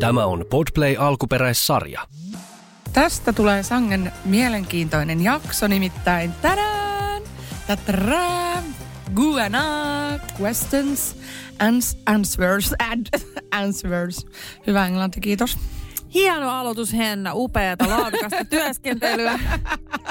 Tämä on Podplay alkuperäissarja. Tästä tulee sangen mielenkiintoinen jakso, nimittäin tänään, tatarää, Guana, questions and answers, and answers. Hyvä englanti, kiitos. Hieno aloitus Henna, upeata laadukasta työskentelyä.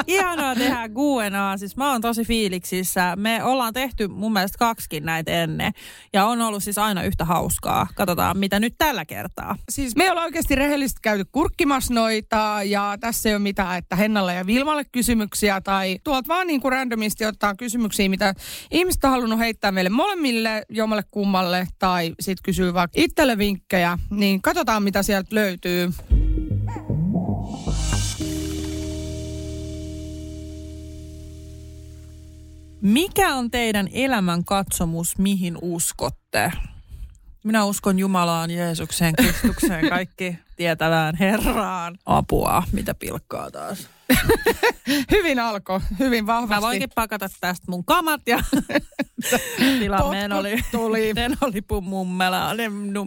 Hienoa tehdä Guenaa, siis mä oon tosi fiiliksissä. Me ollaan tehty mun mielestä kaksikin näitä ennen ja on ollut siis aina yhtä hauskaa. Katsotaan mitä nyt tällä kertaa. Siis me ollaan oikeasti rehellisesti käyty kurkkimasnoita ja tässä ei ole mitään, että Hennalle ja Vilmalle kysymyksiä tai tuolta vaan niin kuin randomisti ottaa kysymyksiä, mitä ihmiset on halunnut heittää meille molemmille, jommalle kummalle tai sitten kysyy vaikka itselle vinkkejä, niin katsotaan mitä sieltä löytyy. Mikä on teidän elämän katsomus, mihin uskotte? Minä uskon Jumalaan, Jeesukseen, Kristukseen, kaikki tietävään Herraan. Apua, mitä pilkkaa taas. hyvin alkoi, hyvin vahvasti. Mä voinkin pakata tästä mun kamat ja tilaa menoli, tuli. menolipun mummelaa.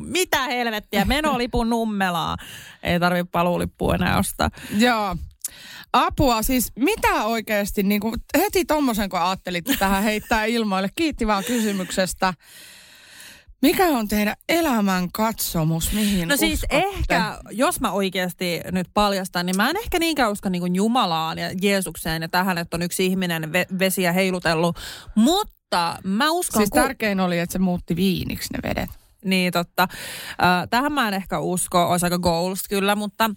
Mitä helvettiä, menolipun nummelaa. Ei tarvi paluulippua enää ostaa. Joo. Apua, siis mitä oikeasti, niin kuin heti tommosen kun ajattelit tähän heittää ilmoille. Kiitti vaan kysymyksestä. Mikä on teidän elämän katsomus, mihin No siis uskotte? ehkä, jos mä oikeasti nyt paljastan, niin mä en ehkä niinkään usko niin Jumalaan ja Jeesukseen ja tähän, että on yksi ihminen ve- vesiä heilutellut. Mutta mä uskon... Siis tärkein oli, että se muutti viiniksi ne vedet. Niin totta. Äh, tähän mä en ehkä usko, olisi aika goals kyllä, mutta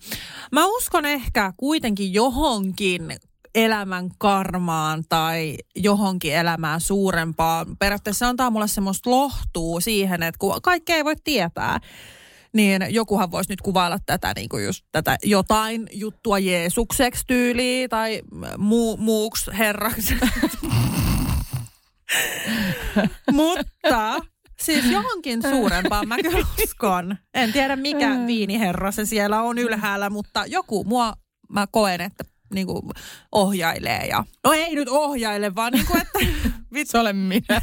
mä uskon ehkä kuitenkin johonkin elämän karmaan tai johonkin elämään suurempaan. Periaatteessa se antaa mulle semmoista lohtua siihen, että kun kaikkea ei voi tietää, niin jokuhan voisi nyt kuvailla tätä, niin kuin just tätä jotain juttua Jeesukseksi tyyliin tai muu, muuks herraksi. Mutta Siis johonkin suurempaan mä kyllä uskon. En tiedä mikä viiniherra se siellä on ylhäällä, mutta joku mua mä koen, että niin kuin ohjailee. Ja, no ei nyt ohjaile, vaan niin kuin, että... Vitsi olen minä.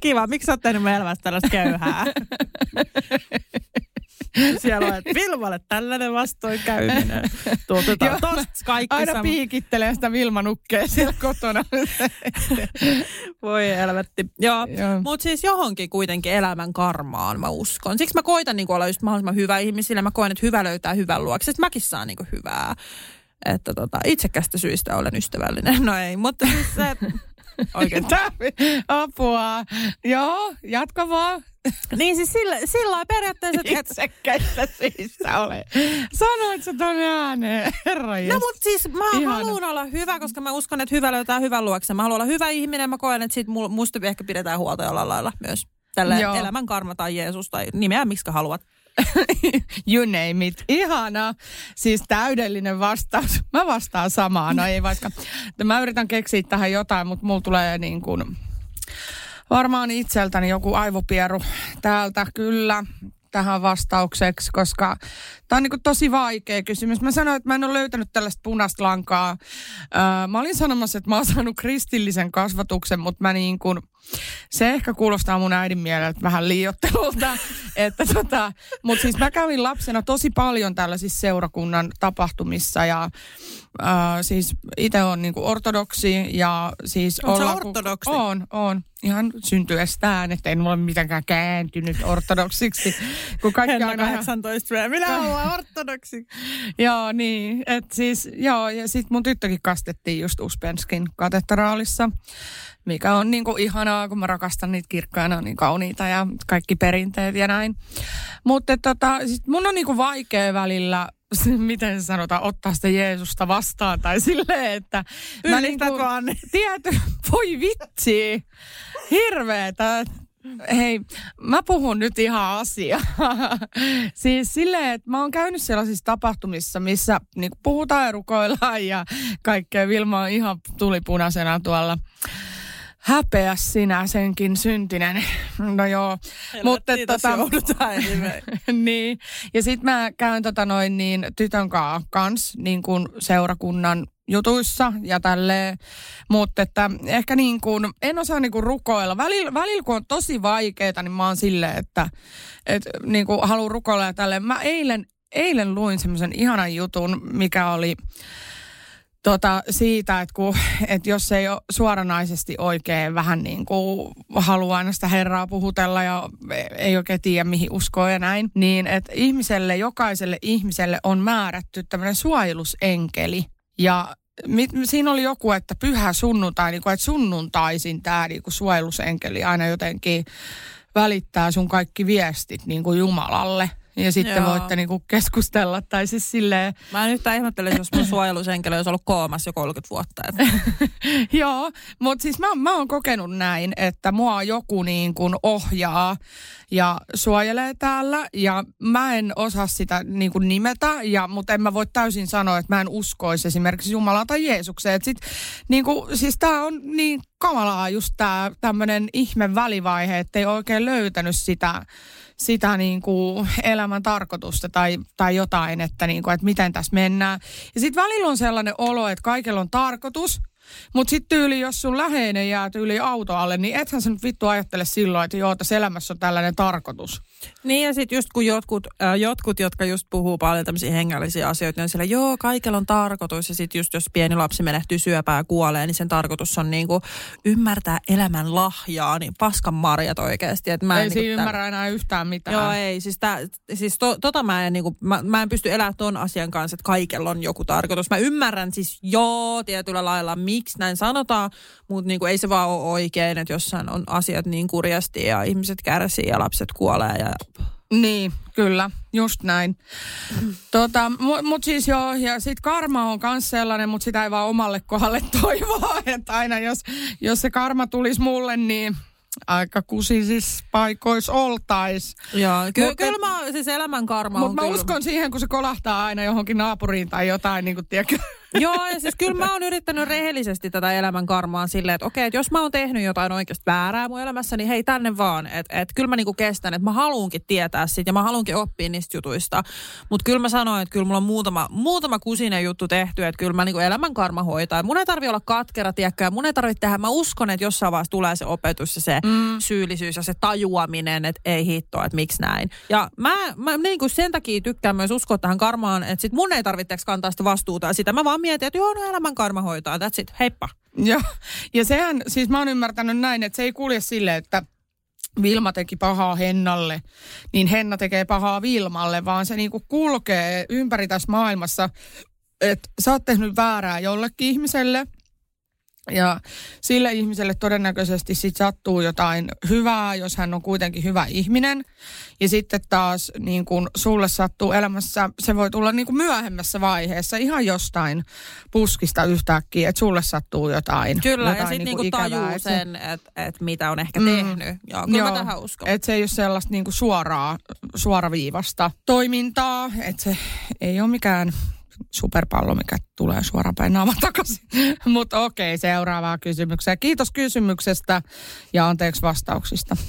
Kiva, miksi oot tehnyt elämästä tällaista köyhää? Siellä on, että Vilmalle tällainen vastoinkäyminen. Tuotetaan tosta kaikki Aina sama. piikittelee sitä Vilmanukkea siellä kotona. Voi helvetti. Joo, Joo. mutta siis johonkin kuitenkin elämän karmaan mä uskon. Siksi mä koitan niin olla just mahdollisimman hyvä ihmisille. Mä koen, että hyvä löytää hyvän luokse. Sitten mäkin saan niin hyvää. Että tota, itsekästä syistä olen ystävällinen. No ei, mutta siis se, oikein. Apua. Joo, jatka vaan. Niin siis sillä, sillä periaatteessa, että... Itsekkäistä syistä ole. Sanoit sä ton ääneen, herra No mutta siis mä Ihana. haluan olla hyvä, koska mä uskon, että hyvä löytää hyvän luokse. Mä haluan olla hyvä ihminen. Mä koen, että siitä musta ehkä pidetään huolta jollain lailla myös. Tällä Joo. elämän karma tai Jeesus tai nimeä miksi haluat. You name it. Ihana. Siis täydellinen vastaus. Mä vastaan samaa. No ei vaikka. Mä yritän keksiä tähän jotain, mutta mulla tulee niin kuin varmaan itseltäni joku aivopieru täältä kyllä tähän vastaukseksi, koska tämä on niin tosi vaikea kysymys. Mä sanoin, että mä en ole löytänyt tällaista punaista lankaa. Öö, mä olin sanomassa, että mä oon saanut kristillisen kasvatuksen, mutta mä niin kuin, se ehkä kuulostaa mun äidin mieleltä vähän liiottelulta. että tota, mutta siis mä kävin lapsena tosi paljon tällaisissa seurakunnan tapahtumissa ja äh, siis itse on niinku ortodoksi ja siis ollaan ku- ortodoksi? On, on. Ihan syntyestään, että en ole mitenkään kääntynyt ortodoksiksi. Kun kaikki Henna aina ihan- 18 vielä. Minä olen ortodoksi. Joo, niin. Et siis, joo, ja sitten mun tyttökin kastettiin just Uspenskin katedraalissa, mikä on niinku ihanaa, kun mä rakastan niitä kirkkoja, ne on niin kauniita ja kaikki perinteet ja näin. Mutta tota, sit mun on niinku vaikea välillä, miten sanotaan, ottaa sitä Jeesusta vastaan tai silleen, että... mä Ylistätkö, Anni? Tiety, voi vitsi, hirveetä. Hei, mä puhun nyt ihan asiaa. siis silleen, että mä oon käynyt sellaisissa tapahtumissa, missä niin puhutaan ja rukoillaan ja kaikkea. Vilma on ihan tulipunaisena tuolla. Häpeä sinä senkin syntinen. No joo. Mutta Helvettiin, tässä tota, joudutaan niin. Ja sitten mä käyn tota noin niin tytön kaa kans niin kuin seurakunnan jutuissa ja tälle, mutta että ehkä niin kuin, en osaa niin kuin rukoilla. Välillä, välillä kun on tosi vaikeaa, niin mä oon silleen, että, että niin kuin haluan rukoilla ja tälle. Mä eilen, eilen luin semmoisen ihanan jutun, mikä oli tota, siitä, että, kun, että jos ei ole suoranaisesti oikein vähän niin kuin haluaa aina sitä Herraa puhutella ja ei oikein tiedä mihin uskoo ja näin, niin että ihmiselle, jokaiselle ihmiselle on määrätty tämmöinen suojelusenkeli. Ja mit, siinä oli joku, että pyhä sunnuntai, niin kuin, että sunnuntaisin tämä niin kuin suojelusenkeli aina jotenkin välittää sun kaikki viestit niin kuin Jumalalle – ja sitten Joo. voitte niinku keskustella. Tai siis silleen... Mä en yhtään ihmettele, jos mun suojelusenkeli olisi ollut koomassa jo 30 vuotta. Joo, mutta siis mä, mä oon kokenut näin, että mua joku niin kuin ohjaa ja suojelee täällä. Ja mä en osaa sitä niin kuin nimetä, ja, mutta en mä voi täysin sanoa, että mä en uskoisi esimerkiksi Jumalaa tai Jeesukseen. Et sit, niin kuin, siis tää on niin kamalaa just tää tämmönen ihme välivaihe, että ei oikein löytänyt sitä sitä niin kuin elämän tarkoitusta tai, tai jotain, että, niin kuin, että miten tässä mennään. Ja sitten välillä on sellainen olo, että kaikella on tarkoitus, mutta sitten tyyli, jos sun läheinen jää tyyli auto alle, niin ethän sä nyt vittu ajattele silloin, että joo, tässä elämässä on tällainen tarkoitus. Niin ja sitten just kun jotkut, äh, jotkut, jotka just puhuu paljon tämmöisiä hengellisiä asioita, niin on siellä, joo, kaikella on tarkoitus. Ja sitten just jos pieni lapsi menehtyy syöpää ja kuolee, niin sen tarkoitus on niinku ymmärtää elämän lahjaa, niin paskan marjat oikeasti. Et mä en ei niinku siinä ymmärrä enää yhtään mitään. Joo, ei. Siis, tää, siis to, tota mä en, niinku, mä, mä en pysty elämään ton asian kanssa, että kaikella on joku tarkoitus. Mä ymmärrän siis joo tietyllä lailla, miksi näin sanotaan, mutta niinku, ei se vaan ole oikein, että jossain on asiat niin kurjasti ja ihmiset kärsii ja lapset kuolee ja niin, kyllä, just näin. Tota, mutta mut siis joo, ja sit karma on myös sellainen, mutta sitä ei vaan omalle kohdalle toivoa, että aina jos, jos se karma tulisi mulle, niin aika kusisissa paikoissa oltais. Joo, ky- kyllä mä, siis elämän karma on Mutta mä kyllä. uskon siihen, kun se kolahtaa aina johonkin naapuriin tai jotain, niin kuin tiedätkö. Joo, ja siis kyllä mä oon yrittänyt rehellisesti tätä elämän karmaa silleen, että okei, että jos mä oon tehnyt jotain oikeasti väärää mun elämässä, niin hei tänne vaan. Että et, kyllä mä niinku kestän, että mä haluunkin tietää siitä ja mä haluunkin oppia niistä jutuista. Mutta kyllä mä sanoin, että kyllä mulla on muutama, muutama kusinen juttu tehty, että kyllä mä niinku elämän karma hoitaa. Mun ei tarvi olla katkera, tiedäkö, mun ei tarvitse tehdä. Mä uskon, että jossain vaiheessa tulee se opetus ja se mm. syyllisyys ja se tajuaminen, että ei hittoa, että miksi näin. Ja mä, mä niinku sen takia tykkään myös uskoa tähän karmaan, että sit mun ei tarvitse kantaa sitä vastuuta ja sitä mä vaan mietin, että joo, no elämän karma hoitaa, that's it, heippa. Joo, ja sehän, siis mä oon ymmärtänyt näin, että se ei kulje silleen, että Vilma teki pahaa Hennalle, niin Henna tekee pahaa Vilmalle, vaan se niinku kulkee ympäri tässä maailmassa, että sä oot tehnyt väärää jollekin ihmiselle – ja sille ihmiselle todennäköisesti sit sattuu jotain hyvää, jos hän on kuitenkin hyvä ihminen. Ja sitten taas niin kun sulle sattuu elämässä, se voi tulla niin kun myöhemmässä vaiheessa ihan jostain puskista yhtäkkiä, että sulle sattuu jotain. Kyllä, jotain ja sitten niin niin tajuu et sen, että et mitä on ehkä mm, tehnyt. Joo, kyllä joo, mä tähän uskon. Että se ei ole sellaista niin suoraa, suoraviivasta toimintaa, että se ei ole mikään superpallo, mikä tulee suoraan päin naaman takaisin. Mutta okei, seuraavaa kysymykseen. Kiitos kysymyksestä ja anteeksi vastauksista.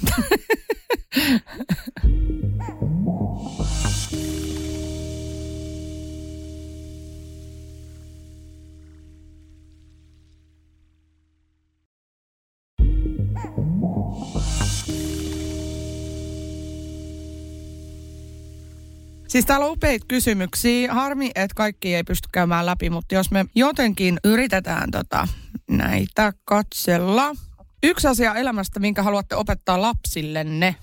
Siis täällä on upeita kysymyksiä. Harmi, että kaikki ei pysty käymään läpi, mutta jos me jotenkin yritetään tota, näitä katsella. Yksi asia elämästä, minkä haluatte opettaa lapsillenne.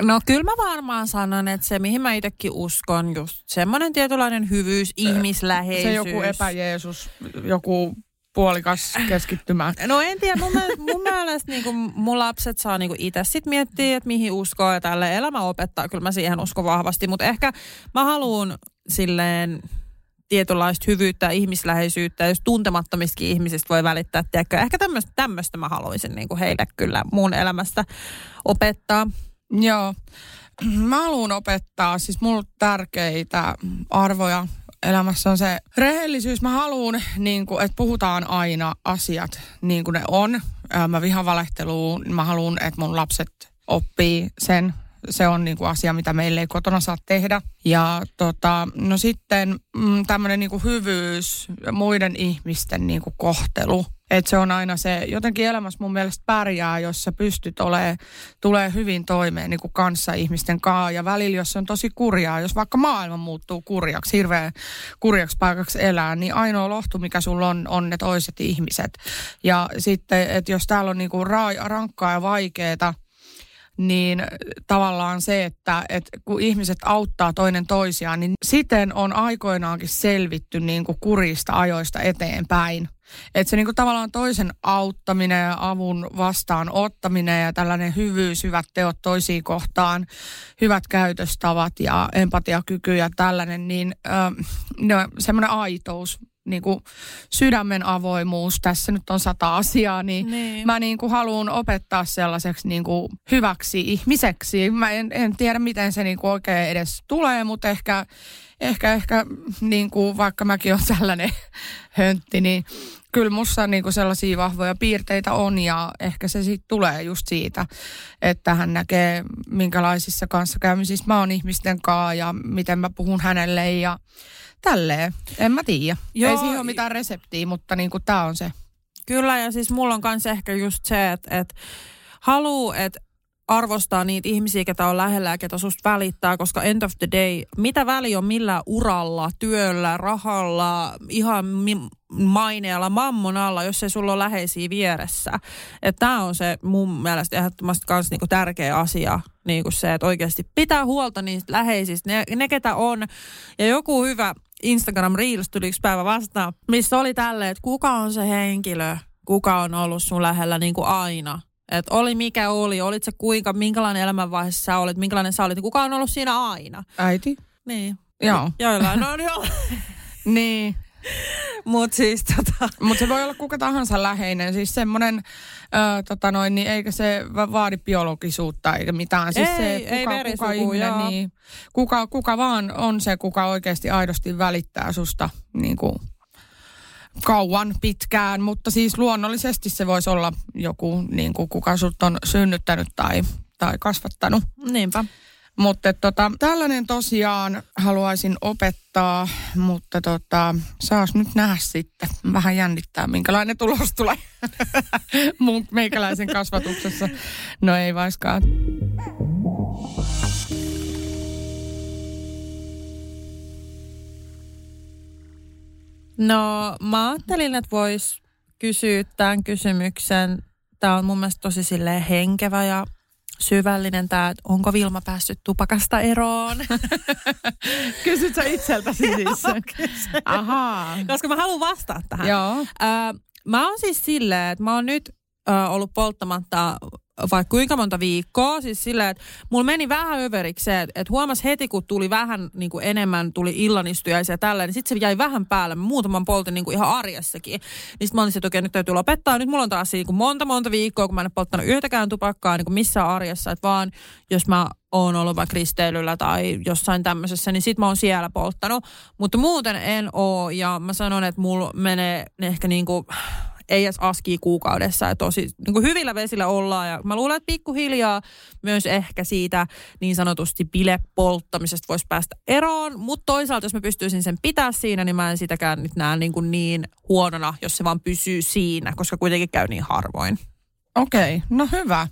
No kyllä mä varmaan sanon, että se mihin mä itsekin uskon, just semmoinen tietynlainen hyvyys, ihmisläheisyys. Se joku epäjeesus, joku puolikas keskittymä? No en tiedä, mun, mielestä, mun mielestä niin kuin mun lapset saa niin itse sit miettiä, että mihin uskoo ja tälle elämä opettaa. Kyllä mä siihen uskon vahvasti, mutta ehkä mä haluan silleen tietynlaista hyvyyttä, ihmisläheisyyttä, jos tuntemattomistakin ihmisistä voi välittää. Tiedätkö? Ehkä tämmöistä mä haluaisin niin kuin heille kyllä mun elämästä opettaa. Joo. Mä haluan opettaa, siis mulla tärkeitä arvoja elämässä on se rehellisyys. Mä haluan, niin kuin, että puhutaan aina asiat niin kuin ne on. Mä vihan valehteluun. Mä haluan, että mun lapset oppii sen Se on niin kuin asia, mitä meille ei kotona saa tehdä. Ja tota, no sitten mm, tämmöinen niin kuin hyvyys, muiden ihmisten niin kuin kohtelu – että se on aina se, jotenkin elämässä mun mielestä pärjää, jos sä pystyt olemaan, tulee hyvin toimeen niin kuin kanssa ihmisten kanssa. Ja välillä, jos se on tosi kurjaa, jos vaikka maailma muuttuu kurjaksi, hirveän kurjaksi paikaksi elää, niin ainoa lohtu, mikä sulla on, on ne toiset ihmiset. Ja sitten, että jos täällä on niin kuin ra- rankkaa ja vaikeaa, niin tavallaan se, että, että kun ihmiset auttaa toinen toisiaan, niin siten on aikoinaankin selvitty niin kuin kurista ajoista eteenpäin. Että se niin kuin tavallaan toisen auttaminen ja avun vastaanottaminen ja tällainen hyvyys, hyvät teot toisiin kohtaan, hyvät käytöstavat ja empatiakyky ja tällainen, niin äh, semmoinen aitous niin kuin sydämen avoimuus, tässä nyt on sata asiaa, niin, niin. mä niin kuin haluan opettaa sellaiseksi niin kuin hyväksi ihmiseksi. Mä en, en tiedä, miten se niin kuin oikein edes tulee, mutta ehkä, ehkä, ehkä niin kuin, vaikka mäkin olen tällainen höntti, niin kyllä musta niin kuin sellaisia vahvoja piirteitä on ja ehkä se sitten tulee just siitä, että hän näkee minkälaisissa kanssakäymisissä mä oon ihmisten kanssa ja miten mä puhun hänelle ja tälleen. En mä tiedä. Joo. Ei siihen ole mitään reseptiä, mutta niin kuin tää on se. Kyllä ja siis mulla on kans ehkä just se, että, että haluu, että arvostaa niitä ihmisiä, ketä on lähellä ja ketä susta välittää, koska end of the day, mitä väli on millä uralla, työllä, rahalla, ihan mi- maineella, mammonalla, jos ei sulla ole läheisiä vieressä. Tämä on se mun mielestä ehdottomasti myös niinku tärkeä asia, niinku se, että oikeasti pitää huolta niistä läheisistä, ne, ne ketä on. Ja joku hyvä Instagram Reels tuli yksi päivä vastaan, missä oli tälleen, että kuka on se henkilö, kuka on ollut sun lähellä niin kuin aina. Että oli mikä oli, olit se kuinka, minkälainen elämänvaihe sä olit, minkälainen sä olit, niin kuka on ollut siinä aina. Äiti. Niin. Joo. Joillain on jo. niin. Mutta siis tota... Mut se voi olla kuka tahansa läheinen. Siis semmoinen, tota noin, niin eikä se vaadi biologisuutta eikä mitään. Siis ei, se, kuka, ei kuka ihminen, niin, kuka, kuka vaan on se, kuka oikeasti aidosti välittää susta niin kuin kauan, pitkään, mutta siis luonnollisesti se voisi olla joku, niin kuin kuka sut on synnyttänyt tai, tai kasvattanut. Niinpä. Mutta tota, tällainen tosiaan haluaisin opettaa, mutta tota, saas nyt nähdä sitten. Vähän jännittää, minkälainen tulos tulee mun meikäläisen kasvatuksessa. No ei vaiskaan. No mä ajattelin, että vois kysyä tämän kysymyksen. Tämä on mun mielestä tosi henkevä ja syvällinen tämä, että onko Vilma päässyt tupakasta eroon. Kysyt sä itseltäsi siis? Ahaa. Koska mä haluan vastata tähän. Joo. Äh, mä oon siis silleen, että mä oon nyt ollut polttamatta vaikka kuinka monta viikkoa. Siis silleen, että mulla meni vähän överiksi että, että huomas heti, kun tuli vähän niin kuin enemmän, tuli illanistujaisia ja tällä, niin sitten se jäi vähän päälle. Muutaman poltin niin kuin ihan arjessakin. Niin sitten mä olin että okei, nyt täytyy lopettaa. Nyt mulla on taas niin kuin monta, monta viikkoa, kun mä en ole polttanut yhtäkään tupakkaa niin kuin missään arjessa. Että vaan jos mä oon ollut vaikka risteilyllä tai jossain tämmöisessä, niin sit mä oon siellä polttanut. Mutta muuten en oo ja mä sanon, että mulla menee ehkä niin kuin ei edes aski kuukaudessa. Ja tosi niin kuin hyvillä vesillä ollaan ja mä luulen, että pikkuhiljaa myös ehkä siitä niin sanotusti bilepolttamisesta voisi päästä eroon. Mutta toisaalta, jos mä pystyisin sen pitää siinä, niin mä en sitäkään nyt näe niin, kuin niin huonona, jos se vaan pysyy siinä, koska kuitenkin käy niin harvoin. Okei, okay, no hyvä.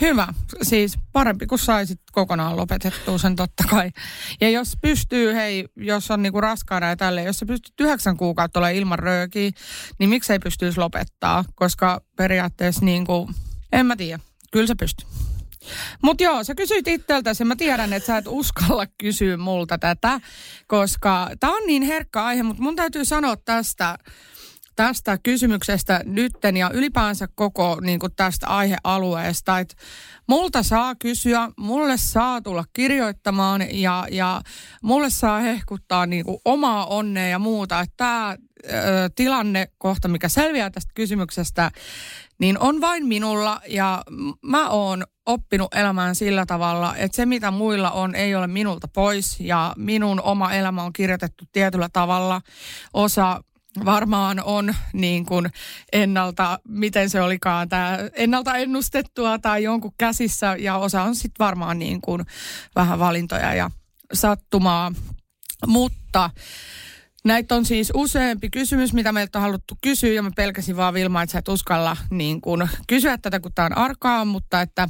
Hyvä. Siis parempi kuin saisit kokonaan lopetettua sen totta kai. Ja jos pystyy, hei, jos on niinku raskaana ja tälle, jos sä pystyt yhdeksän kuukautta olemaan ilman röökiä, niin miksei pystyisi lopettaa? Koska periaatteessa niinku, en mä tiedä, kyllä se pystyy. Mutta joo, sä kysyit itseltäsi mä tiedän, että sä et uskalla kysyä multa tätä, koska tämä on niin herkkä aihe, mutta mun täytyy sanoa tästä tästä kysymyksestä nytten ja ylipäänsä koko niin kuin tästä aihealueesta, että multa saa kysyä, mulle saa tulla kirjoittamaan ja, ja mulle saa hehkuttaa niin kuin omaa onnea ja muuta, tämä tilanne kohta, mikä selviää tästä kysymyksestä, niin on vain minulla ja mä oon oppinut elämään sillä tavalla, että se mitä muilla on ei ole minulta pois ja minun oma elämä on kirjoitettu tietyllä tavalla. Osa varmaan on niin kuin ennalta, miten se olikaan, tämä ennalta ennustettua tai jonkun käsissä ja osa on sitten varmaan niin kuin vähän valintoja ja sattumaa. Mutta Näitä on siis useampi kysymys, mitä meiltä on haluttu kysyä, ja mä pelkäsin vaan Vilma, että sä et uskalla niin kun, kysyä tätä, kun tämä on arkaa, mutta että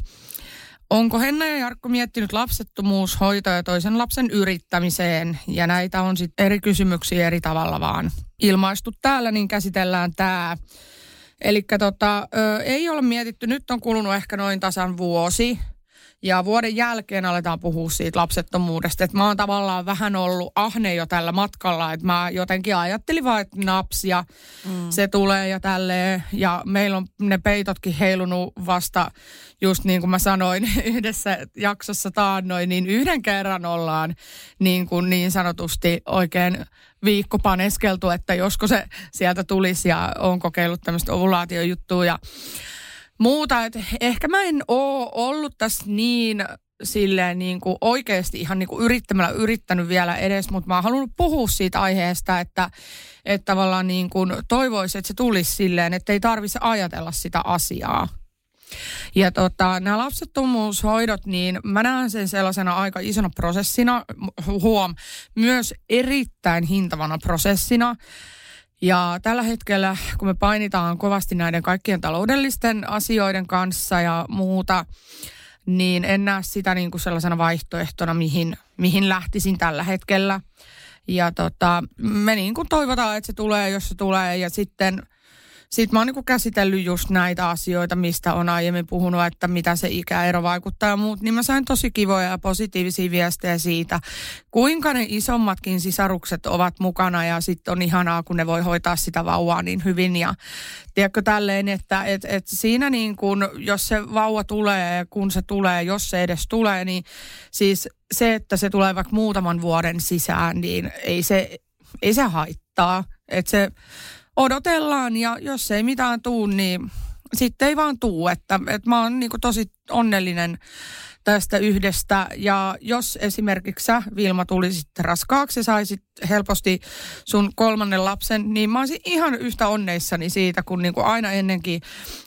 onko Henna ja Jarkko miettinyt lapsettomuushoitoa ja toisen lapsen yrittämiseen, ja näitä on sitten eri kysymyksiä eri tavalla vaan ilmaistu täällä, niin käsitellään tämä. Eli tota, ei ole mietitty, nyt on kulunut ehkä noin tasan vuosi, ja vuoden jälkeen aletaan puhua siitä lapsettomuudesta. Että mä oon tavallaan vähän ollut ahne jo tällä matkalla. Että mä jotenkin ajattelin vaan, että naps ja mm. se tulee ja tälleen. Ja meillä on ne peitotkin heilunut vasta, just niin kuin mä sanoin yhdessä jaksossa taannoin, niin yhden kerran ollaan niin, kuin niin sanotusti oikein viikko paneskeltu, että josko se sieltä tulisi ja on kokeillut tämmöistä ovulaatiojuttua ja muuta. Että ehkä mä en oo ollut tässä niin silleen niin kuin oikeasti ihan niin kuin yrittämällä yrittänyt vielä edes, mutta mä oon halunnut puhua siitä aiheesta, että, että tavallaan niin kuin toivoisin, että se tulisi silleen, että ei tarvitse ajatella sitä asiaa. Ja tota, nämä lapsettomuushoidot, niin mä näen sen sellaisena aika isona prosessina, huom, myös erittäin hintavana prosessina. Ja tällä hetkellä, kun me painitaan kovasti näiden kaikkien taloudellisten asioiden kanssa ja muuta, niin en näe sitä niin kuin sellaisena vaihtoehtona, mihin, mihin lähtisin tällä hetkellä. Ja tota, me niin kuin toivotaan, että se tulee, jos se tulee. Ja sitten sitten mä oon niin käsitellyt just näitä asioita, mistä on aiemmin puhunut, että mitä se ikäero vaikuttaa ja muut. Niin mä sain tosi kivoja ja positiivisia viestejä siitä, kuinka ne isommatkin sisarukset ovat mukana ja sitten on ihanaa, kun ne voi hoitaa sitä vauvaa niin hyvin. Ja tiedätkö tälleen, että et, et siinä niin kun, jos se vauva tulee ja kun se tulee, jos se edes tulee, niin siis se, että se tulee vaikka muutaman vuoden sisään, niin ei se, ei se haittaa. Että se odotellaan ja jos ei mitään tuu, niin sitten ei vaan tuu. Että, että mä oon niin tosi onnellinen tästä yhdestä. Ja jos esimerkiksi sä, Vilma, tulisit raskaaksi ja saisit helposti sun kolmannen lapsen, niin mä olisin ihan yhtä onneissani siitä kuin, niin kuin aina ennenkin.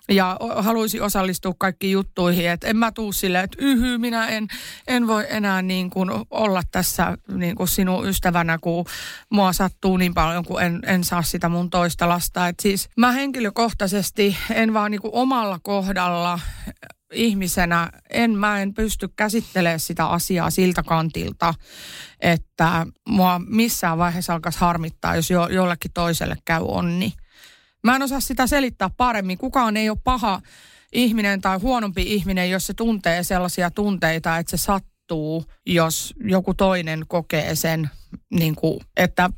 Ja haluaisin osallistua kaikkiin juttuihin, että en mä tuu silleen, että yhy, minä en, en voi enää niin kuin olla tässä niin kuin sinun ystävänä, kun mua sattuu niin paljon, kun en, en saa sitä mun toista lasta. Et siis mä henkilökohtaisesti en vaan niin kuin omalla kohdalla ihmisenä en, mä en pysty käsittelemään sitä asiaa siltä kantilta, että mua missään vaiheessa alkaisi harmittaa, jos jo, jollekin toiselle käy onni. Mä en osaa sitä selittää paremmin. Kukaan ei ole paha ihminen tai huonompi ihminen, jos se tuntee sellaisia tunteita, että se sattuu, jos joku toinen kokee sen, niin kuin, että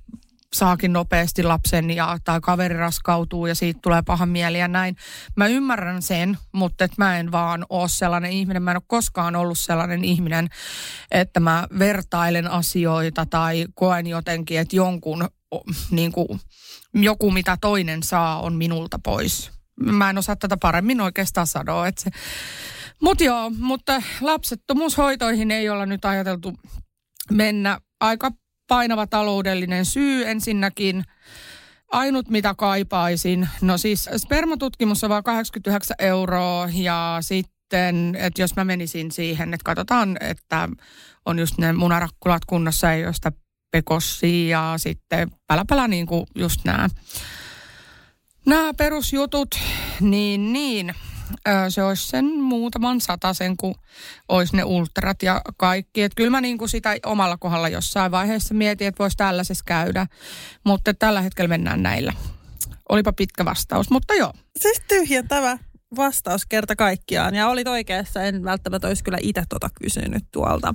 saakin nopeasti lapsen ja, tai kaveri raskautuu ja siitä tulee paha mieli ja näin. Mä ymmärrän sen, mutta et mä en vaan ole sellainen ihminen. Mä en ole koskaan ollut sellainen ihminen, että mä vertailen asioita tai koen jotenkin, että jonkun, niin kuin, joku mitä toinen saa on minulta pois. Mä en osaa tätä paremmin oikeastaan sanoa. Että se, Mut joo, mutta lapsettomuushoitoihin ei olla nyt ajateltu mennä aika painava taloudellinen syy ensinnäkin. Ainut mitä kaipaisin, no siis spermatutkimus on vain 89 euroa ja sitten, että jos mä menisin siihen, että katsotaan, että on just ne munarakkulat kunnossa, ei ole sitä pekossia ja sitten päläpälä niin kuin just nämä. Nämä perusjutut, niin niin, se olisi sen muutaman sen, kun olisi ne ultrat ja kaikki. Että kyllä mä niin kuin sitä omalla kohdalla jossain vaiheessa mietin, että voisi tällaisessa käydä. Mutta tällä hetkellä mennään näillä. Olipa pitkä vastaus, mutta joo. Siis tyhjentävä vastaus kerta kaikkiaan. Ja olit oikeassa, en välttämättä olisi kyllä itse tota kysynyt tuolta.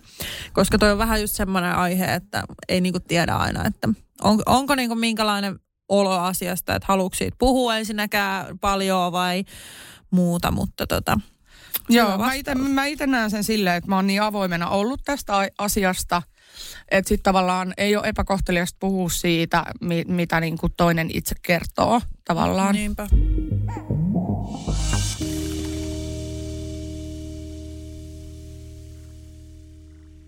Koska toi on vähän just semmoinen aihe, että ei niinku tiedä aina, että on, onko niinku minkälainen olo asiasta, että haluatko siitä puhua ensinnäkään paljon vai muuta, mutta tota, Joo, mä itse, mä itse näen sen silleen, että mä oon niin avoimena ollut tästä asiasta, että sitten tavallaan ei ole epäkohteliasta puhua siitä, mitä niin kuin toinen itse kertoo tavallaan. Niinpä.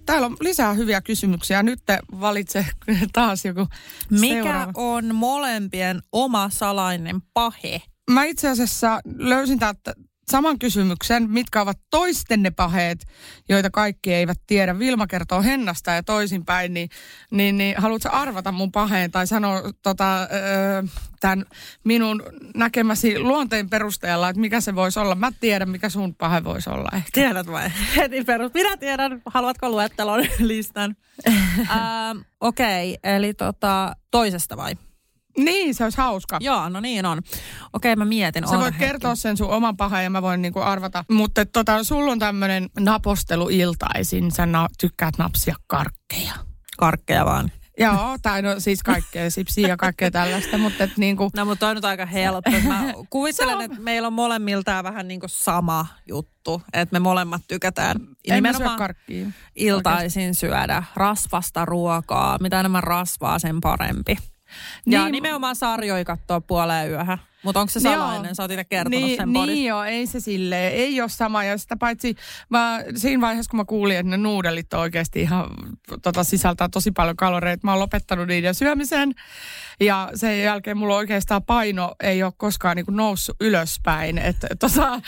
Täällä on lisää hyviä kysymyksiä. Nyt te valitse taas joku Mikä seuraava. on molempien oma salainen pahe? Mä itse asiassa löysin täältä saman kysymyksen, mitkä ovat toisten ne paheet, joita kaikki eivät tiedä. Vilma kertoo Hennasta ja toisinpäin, niin, niin, niin haluatko arvata mun paheen tai sanoa tota, öö, tämän minun näkemäsi luonteen perusteella, että mikä se voisi olla? Mä tiedän, mikä sun pahe voisi olla ehkä. Tiedät vai? Heti perus. Minä tiedän. Haluatko luettelon listan? ähm, Okei, okay, eli tota, toisesta vai? Niin, se olisi hauska. Joo, no niin on. Okei, mä mietin. Sä voit hetki. kertoa sen sun oman pahan ja mä voin niinku arvata. Mutta tota, sulla on tämmöinen napostelu iltaisin. Sä na- tykkäät napsia karkkeja. Karkkeja vaan. Joo, tai no siis kaikkea, sipsiä ja kaikkea tällaista, mutta et niinku, No mutta on nyt aika helppo. Mä kuvittelen, että meillä on molemmiltaan vähän niin kuin sama juttu. Että me molemmat tykätään en syö nimenomaan karkkia. iltaisin syödä rasvasta ruokaa. Mitä enemmän rasvaa, sen parempi. Ja Niin- nimenomaan sarjoja katsoa puoleen yöhön. Mutta onko se Joo. salainen? Sä oot itse kertonut niin, sen niin podissa. joo, ei se silleen, ei ole sama. Ja sitä paitsi mä, siinä vaiheessa, kun mä kuulin, että ne nuudelit on oikeasti ihan tota, sisältää tosi paljon kaloreita, mä oon lopettanut niiden syömisen. Ja sen jälkeen mulla oikeastaan paino ei ole koskaan niin noussut ylöspäin. Että tota,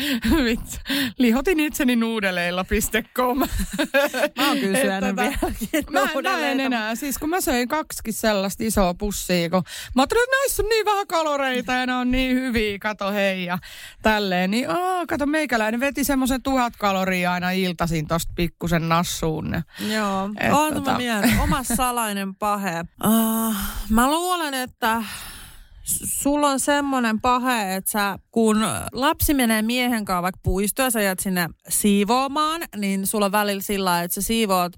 lihotin itseni nuudeleilla.com. Mä oon kyllä syönyt tota, vieläkin Mä, mä en enää. Siis kun mä söin kaksikin sellaista isoa pussia, kun mä ajattelin, että näissä on niin vähän kaloreita ja ne on niin hyviä, kato hei ja tälleen. Niin aa, kato meikäläinen veti semmoisen tuhat kaloria aina iltaisin tosta pikkusen nassuun. Joo, Et on tota-. Oma salainen pahe. Uh, mä luulen, että sulla on semmoinen pahe, että sä, kun lapsi menee miehen kanssa vaikka puistoon ja sä jäät sinne siivoamaan, niin sulla on välillä sillä että sä siivoat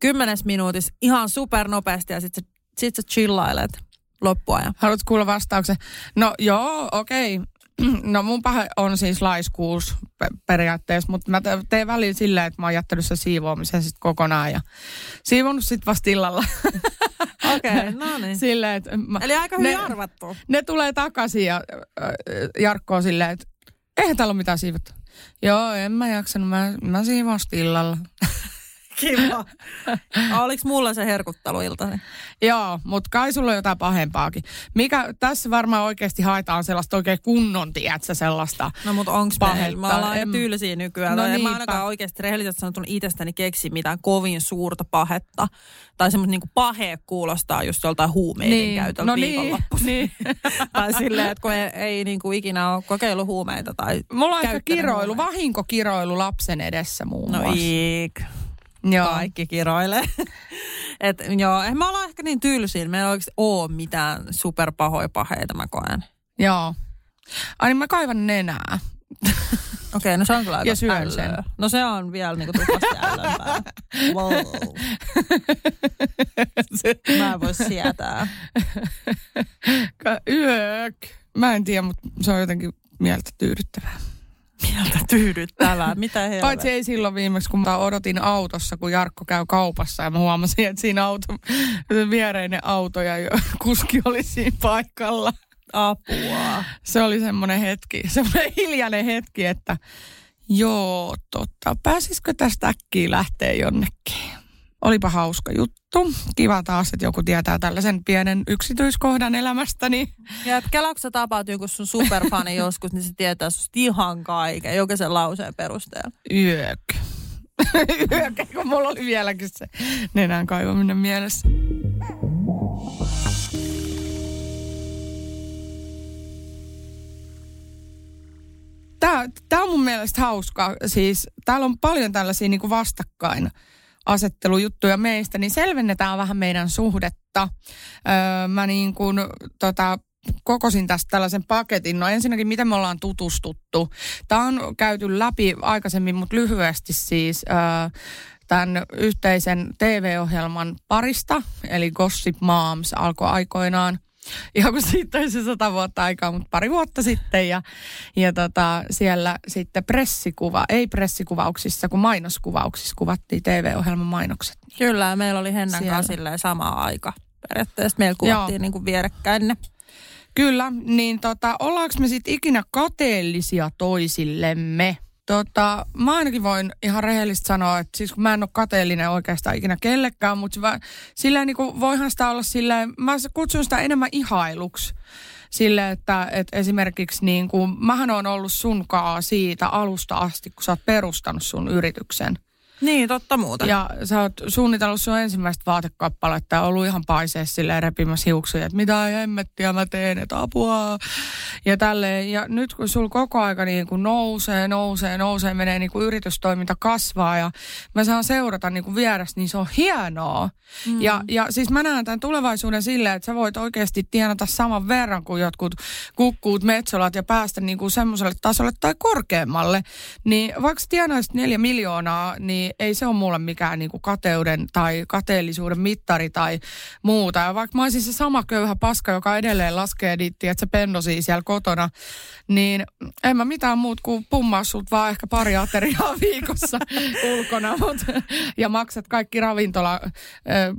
kymmenes minuutissa ihan supernopeasti ja sit sä, sit sä chillailet loppuajan. Haluatko kuulla vastauksen? No joo, okei. No mun pahe on siis laiskuus pe- periaatteessa, mutta mä te- teen välillä silleen, että mä oon jättänyt sen siivoamisen sitten kokonaan ja siivonnut sitten vasta illalla. Okei, okay, no niin. silleen, että mä, Eli aika hyvin ne- arvattu. ne tulee takaisin ja äh, Jarkko on silleen, että eihän täällä ole mitään siivottu. Joo, en mä jaksanut, mä, mä siivoan sit illalla. Kiva. Oliko mulla se herkutteluilta? Joo, mutta kai sulla on jotain pahempaakin. Mikä tässä varmaan oikeasti haetaan sellaista oikein kunnon, tiedätkö, sellaista. No mutta onks Pahetta. Me ollaan En- tyylisiä nykyään. No No en mä ainakaan oikeasti rehellisesti sanottuna itsestäni keksi mitään kovin suurta pahetta. Tai semmoista niinku pahe kuulostaa just joltain huumeiden käytöltä no niin, niin. tai silleen, että kun ei, ei niinku ikinä ole kokeillut huumeita tai Mulla on ehkä kiroilu, huumeita. vahinkokiroilu lapsen edessä muun No muassa. Joo. Kaikki kiroilee. Et, joo, me ollaan ehkä niin tylsiä. Meillä ei oikeasti ole mitään superpahoja paheita, mä koen. Joo. Ai niin mä kaivan nenää. Okei, no se on kyllä aika Ja syön ällöä. sen. No se on vielä niinku tuplasti ällömpää. Wow. Mä en voi sietää. yök. Mä en tiedä, mutta se on jotenkin mieltä tyydyttävää. Mieltä tyydyttävää. Mitä helvettiä? Paitsi ei silloin viimeksi, kun mä odotin autossa, kun Jarkko käy kaupassa ja mä huomasin, että siinä auto, viereinen auto ja kuski oli siinä paikalla. Apua. Se oli semmoinen hetki, semmoinen hiljainen hetki, että joo, totta, pääsisikö tästä äkkiä lähteä jonnekin? Olipa hauska juttu. Kiva taas, että joku tietää tällaisen pienen yksityiskohdan elämästäni. Ja et kelauko sä tapaat jonkun sun superfani joskus, niin se tietää susta ihan kaiken, jokaisen lauseen perusteella. Yök. Yök, kun mulla oli vieläkin se nenän kaivaminen mielessä. Tämä, tämä on mun mielestä hauskaa. Siis täällä on paljon tällaisia niin kuin vastakkain asettelujuttuja meistä, niin selvennetään vähän meidän suhdetta. Öö, mä niin kuin, tota, kokosin tästä tällaisen paketin. No ensinnäkin, miten me ollaan tutustuttu. Tämä on käyty läpi aikaisemmin, mutta lyhyesti siis öö, tämän yhteisen TV-ohjelman parista, eli Gossip Moms alkoi aikoinaan. Ihan kun siitä olisi sata vuotta aikaa, mutta pari vuotta sitten. Ja, ja tota, siellä sitten pressikuva, ei pressikuvauksissa, kun mainoskuvauksissa kuvattiin TV-ohjelman mainokset. Kyllä, meillä oli Hennan Siellä. kanssa sama aika. Periaatteessa meillä kuvattiin Joo. niin kuin vierekkäin ne. Kyllä, niin tota, ollaanko me sitten ikinä kateellisia toisillemme? Tota, mä ainakin voin ihan rehellisesti sanoa, että siis kun mä en ole kateellinen oikeastaan ikinä kellekään, mutta silleen niin kuin, voihan sitä olla silleen, mä kutsun sitä enemmän ihailuksi. Sille, että, että esimerkiksi niin kuin, mähän on ollut sunkaa siitä alusta asti, kun sä oot perustanut sun yrityksen. Niin, totta muuta. Ja sä oot suunnitellut sun ensimmäistä vaatekappaletta ja ollut ihan paiseessa silleen repimässä hiuksia, että mitä hemmettiä mä teen, että apua. Ja tälleen. Ja nyt kun sul koko aika niin kuin nousee, nousee, nousee, menee niin kuin yritystoiminta kasvaa ja mä saan seurata niin kuin vierestä, niin se on hienoa. Mm. Ja, ja siis mä näen tämän tulevaisuuden silleen, että sä voit oikeasti tienata saman verran kuin jotkut kukkuut, metsolat ja päästä niin kuin semmoiselle tasolle tai korkeammalle. Niin vaikka tienaisit neljä miljoonaa, niin niin ei se ole mulle mikään niin kuin kateuden tai kateellisuuden mittari tai muuta. Ja vaikka mä olisin se sama köyhä paska, joka edelleen laskee diittiä, että se pennosii siellä kotona, niin en mä mitään muut kuin pummaa sut vaan ehkä pari ateriaa viikossa ulkona. Mut, ja maksat kaikki ravintola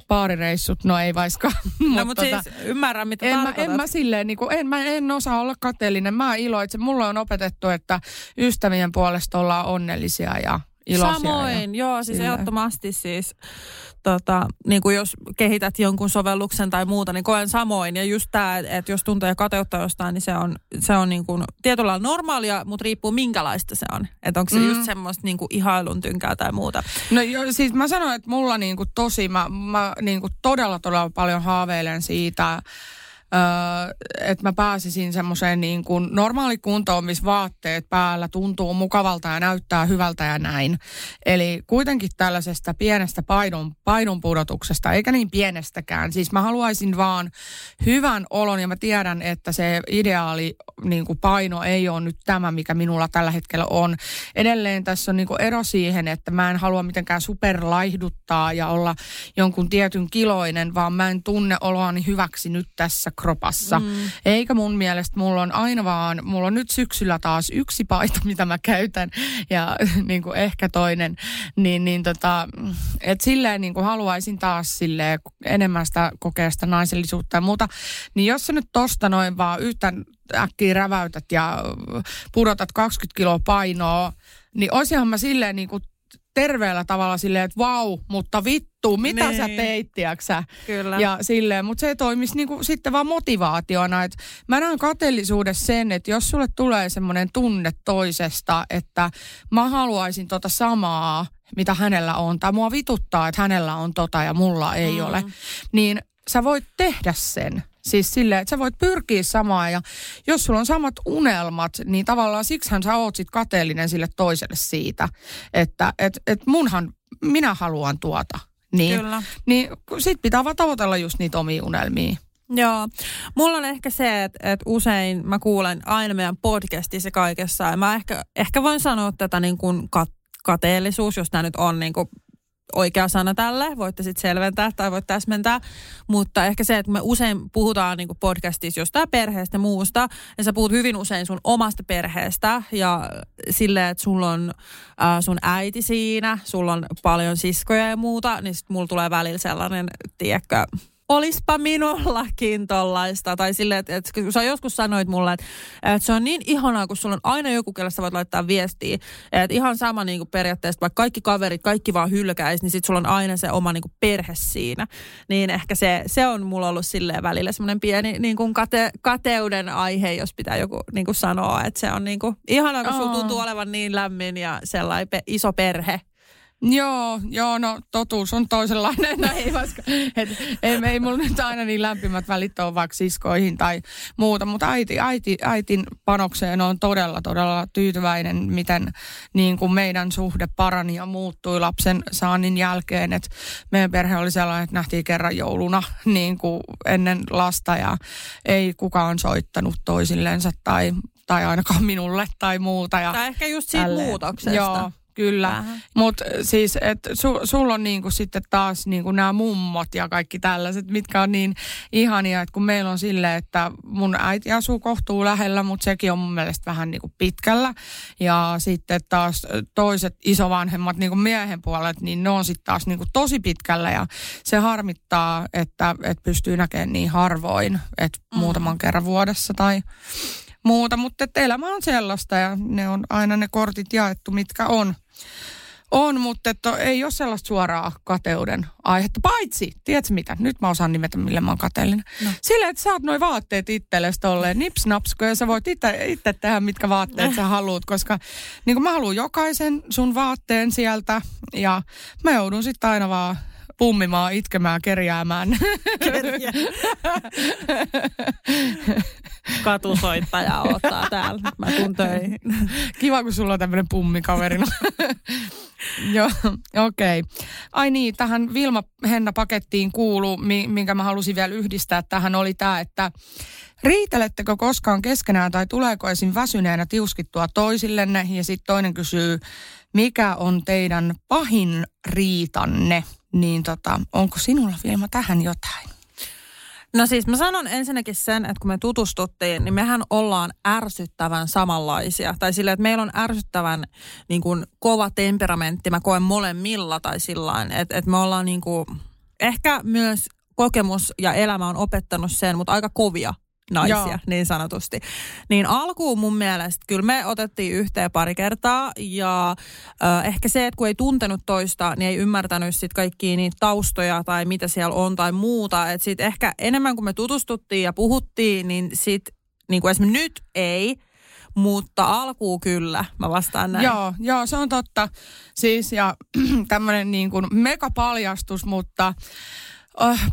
paarireissut, no ei vaikka. No mutta tota, siis ymmärrän, mitä en mä, en mä silleen, niin kuin, en, mä en osaa olla kateellinen. Mä iloitsen. Mulle on opetettu, että ystävien puolesta ollaan onnellisia ja iloisia. Samoin, ja joo, siis ehdottomasti siis, tota, niin kuin jos kehität jonkun sovelluksen tai muuta, niin koen samoin. Ja just tämä, että jos tuntee kateutta jostain, niin se on, se on niin kuin tietyllä normaalia, mutta riippuu minkälaista se on. Että onko se mm. just semmoista niin kuin ihailun tynkää tai muuta. No jo, siis mä sanoin, että mulla niin kuin tosi, mä, mä niin kuin todella todella paljon haaveilen siitä, Että mä pääsisin semmoiseen niin kuin normaali kuntoon, missä vaatteet päällä tuntuu mukavalta ja näyttää hyvältä ja näin. Eli kuitenkin tällaisesta pienestä paidon, paidon pudotuksesta, eikä niin pienestäkään. Siis mä haluaisin vaan hyvän olon ja mä tiedän, että se ideaali niin kuin paino ei ole nyt tämä, mikä minulla tällä hetkellä on. Edelleen tässä on niin kuin ero siihen, että mä en halua mitenkään superlaihduttaa ja olla jonkun tietyn kiloinen, vaan mä en tunne oloani hyväksi nyt tässä kropassa. Mm. Eikä mun mielestä mulla on aina vaan, mulla on nyt syksyllä taas yksi paita, mitä mä käytän ja niin kuin ehkä toinen. Niin, niin tota, että silleen niin kuin haluaisin taas silleen enemmän sitä kokea sitä naisellisuutta ja muuta. Niin jos sä nyt tosta noin vaan yhtään äkkiä räväytät ja pudotat 20 kiloa painoa, niin olisinhan mä silleen niin kuin terveellä tavalla silleen, että vau, mutta vittu, mitä niin. sä teit, tiiäksä? Kyllä. Ja silleen, mutta se toimisi niinku sitten vaan motivaationa. Että mä näen kateellisuudessa sen, että jos sulle tulee semmoinen tunne toisesta, että mä haluaisin tota samaa, mitä hänellä on, tai mua vituttaa, että hänellä on tota ja mulla ei mm. ole, niin sä voit tehdä sen. Siis silleen, että sä voit pyrkiä samaan ja jos sulla on samat unelmat, niin tavallaan siksihän sä oot sit kateellinen sille toiselle siitä, että et, et munhan, minä haluan tuota. Niin, Kyllä. niin sit pitää vaan tavoitella just niitä omia unelmia. Joo. Mulla on ehkä se, että, että usein mä kuulen aina meidän podcastissa kaikessa ja mä ehkä, ehkä voin sanoa tätä niin kuin kat- kateellisuus, jos tämä nyt on niin kuin oikea sana tälle, voitte sitten selventää tai voitte täsmentää, mutta ehkä se, että me usein puhutaan niin podcastissa jostain perheestä muusta, ja sä puhut hyvin usein sun omasta perheestä ja sille, että sulla on äh, sun äiti siinä, sulla on paljon siskoja ja muuta, niin sitten mulla tulee välillä sellainen, tiedätkö, olispa minullakin tollaista. Tai silleen, että, että kun sä joskus sanoit mulle, että, että se on niin ihanaa, kun sulla on aina joku, kelle sä voit laittaa viestiä. Että ihan sama niin kuin periaatteessa, vaikka kaikki kaverit, kaikki vaan hylkäisi, niin sit sulla on aina se oma niin kuin perhe siinä. Niin ehkä se, se on mulla ollut silleen välillä semmoinen pieni niin kuin kate, kateuden aihe, jos pitää joku niin kuin sanoa. Että se on niin kuin ihanaa, kun sulla tuntuu olevan niin lämmin ja sellainen iso perhe. Joo, joo, no totuus on toisenlainen. No ei, vaikka, et, ei, ei mulla nyt aina niin lämpimät välit ole vaikka siskoihin tai muuta, mutta äiti, äiti, äitin panokseen on todella, todella tyytyväinen, miten niin kuin meidän suhde parani ja muuttui lapsen saannin jälkeen. Et meidän perhe oli sellainen, että nähtiin kerran jouluna niin kuin ennen lasta ja ei kukaan soittanut toisillensa tai tai ainakaan minulle tai muuta. Ja tai ehkä just siitä tälleen. muutoksesta. Joo, Kyllä, mutta siis, että su, sulla on niinku sitten taas niinku nämä mummot ja kaikki tällaiset, mitkä on niin ihania, että kun meillä on sille, että mun äiti asuu kohtuu lähellä, mutta sekin on mun mielestä vähän niinku pitkällä. Ja sitten taas toiset isovanhemmat niinku miehen puolet, niin ne on sitten taas niinku tosi pitkällä ja se harmittaa, että, että pystyy näkemään niin harvoin, että mm. muutaman kerran vuodessa tai muuta, mutta elämä on sellaista ja ne on aina ne kortit jaettu, mitkä on. On, mutta että ei ole sellaista suoraa kateuden aihetta. Paitsi, tiedätkö mitä, nyt mä osaan nimetä, millä mä oon kateellinen. No. Silleen, että saat noin vaatteet itsellesi tolleen nips napsko, ja sä voit itse, itse tehdä, mitkä vaatteet sä haluat, koska niin mä haluan jokaisen sun vaatteen sieltä, ja mä joudun sitten aina vaan pummimaan, itkemään, kerjäämään. Kerjä. Katusoittaja ottaa täällä. Mä tuun töihin. Kiva, kun sulla on tämmöinen pummikaverina. Joo, okei. Okay. Ai niin, tähän Vilma-Henna-pakettiin kuuluu, minkä mä halusin vielä yhdistää tähän, oli tämä, että riitelettekö koskaan keskenään tai tuleeko esim. väsyneenä tiuskittua toisillenne? Ja sitten toinen kysyy, mikä on teidän pahin riitanne? Niin tota, onko sinulla Vilma tähän jotain? No siis mä sanon ensinnäkin sen, että kun me tutustuttiin, niin mehän ollaan ärsyttävän samanlaisia. Tai sillä, että meillä on ärsyttävän niin kuin, kova temperamentti. Mä koen molemmilla tai sillä että, että me ollaan niin kuin, ehkä myös kokemus ja elämä on opettanut sen, mutta aika kovia naisia Joo. niin sanotusti. Niin alkuun mun mielestä kyllä me otettiin yhteen pari kertaa ja äh, ehkä se, että kun ei tuntenut toista, niin ei ymmärtänyt sit kaikkia niitä taustoja tai mitä siellä on tai muuta. Että sit ehkä enemmän kuin me tutustuttiin ja puhuttiin, niin sit niin kuin esimerkiksi nyt ei, mutta alkuun kyllä, mä vastaan näin. Joo, joo se on totta. Siis ja tämmöinen niin kuin megapaljastus, mutta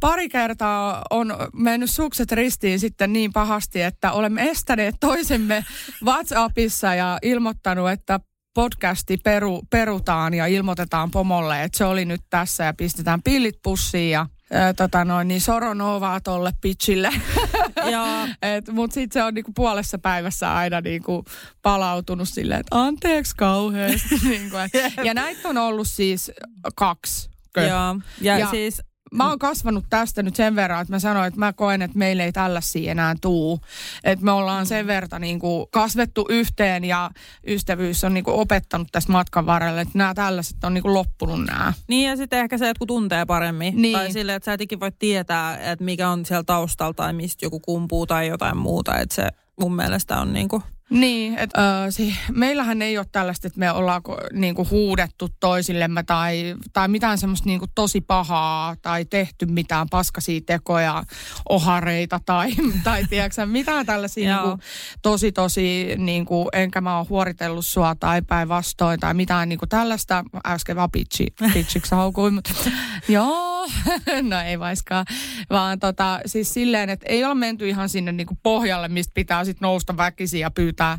pari kertaa on mennyt sukset ristiin sitten niin pahasti, että olemme estäneet toisemme WhatsAppissa ja ilmoittanut, että podcasti peru, perutaan ja ilmoitetaan pomolle, että se oli nyt tässä ja pistetään pillit pussiin ja ää, tota noin, niin soronovaa tolle pitchille. Mutta sitten se on niinku puolessa päivässä aina niinku palautunut silleen, että anteeksi kauheasti. niinku, ja näitä on ollut siis kaksi. Joo, ja, ja siis mä oon kasvanut tästä nyt sen verran, että mä sanoin, että mä koen, että meillä ei tällaisia enää tuu. Että me ollaan sen verran niin kuin kasvettu yhteen ja ystävyys on niin kuin opettanut tästä matkan varrella, että nämä tällaiset on niin kuin loppunut nämä. Niin ja sitten ehkä se, että kun tuntee paremmin. Niin. Tai silleen, että sä etikin voi tietää, että mikä on siellä taustalla tai mistä joku kumpuu tai jotain muuta. Että se mun mielestä on niin kuin niin, että äh, si- meillähän ei ole tällaista, että me ollaan niinku huudettu toisillemme tai, tai mitään semmoista niinku tosi pahaa tai tehty mitään paskasia tekoja, ohareita tai, tai tiedätkö, mitään tällaisia niinku, tosi tosi, niinku, enkä mä oon huoritellut sua tai päinvastoin tai mitään niinku tällaista, äsken vaan pitchi, pitchiksi haukuin, mutta joo, no ei vaiskaan, vaan tota, siis silleen, että ei ole menty ihan sinne niinku pohjalle, mistä pitää sitten nousta väkisin ja pyytää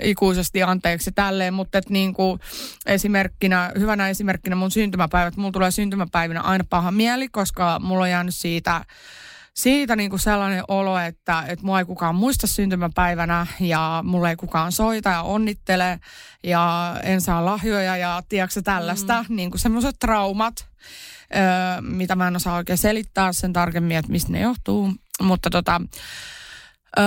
ikuisesti anteeksi tälleen, mutta et niin kuin esimerkkinä, hyvänä esimerkkinä mun syntymäpäivät, mulla tulee syntymäpäivinä aina paha mieli, koska mulla on jäänyt siitä siitä niin kuin sellainen olo, että, että mua ei kukaan muista syntymäpäivänä ja mulle ei kukaan soita ja onnittele ja en saa lahjoja ja tiedätkö tällaista, mm. niin kuin semmoiset traumat, ö, mitä mä en osaa oikein selittää sen tarkemmin, että mistä ne johtuu. Mutta tota, Öö,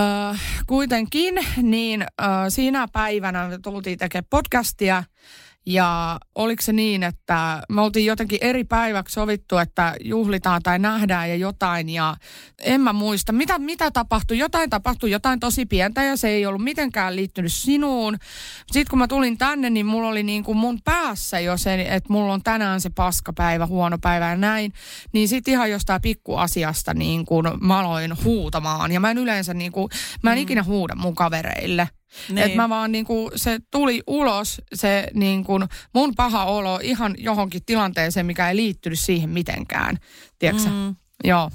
kuitenkin, niin öö, siinä päivänä tultiin tekemään podcastia ja oliko se niin, että me oltiin jotenkin eri päiväksi sovittu, että juhlitaan tai nähdään ja jotain. Ja en mä muista, mitä, mitä tapahtui. Jotain tapahtui, jotain tosi pientä ja se ei ollut mitenkään liittynyt sinuun. Sitten kun mä tulin tänne, niin mulla oli niin kuin mun päässä jo se, että mulla on tänään se paskapäivä, huono päivä ja näin. Niin sitten ihan jostain pikkuasiasta niin kuin mä aloin huutamaan. Ja mä en yleensä niin kuin, mä en mm. ikinä huuda mun kavereille. Niin. Että mä vaan niinku, se tuli ulos se niinku mun paha olo ihan johonkin tilanteeseen, mikä ei liittynyt siihen mitenkään. Tiedätkö mm. Joo.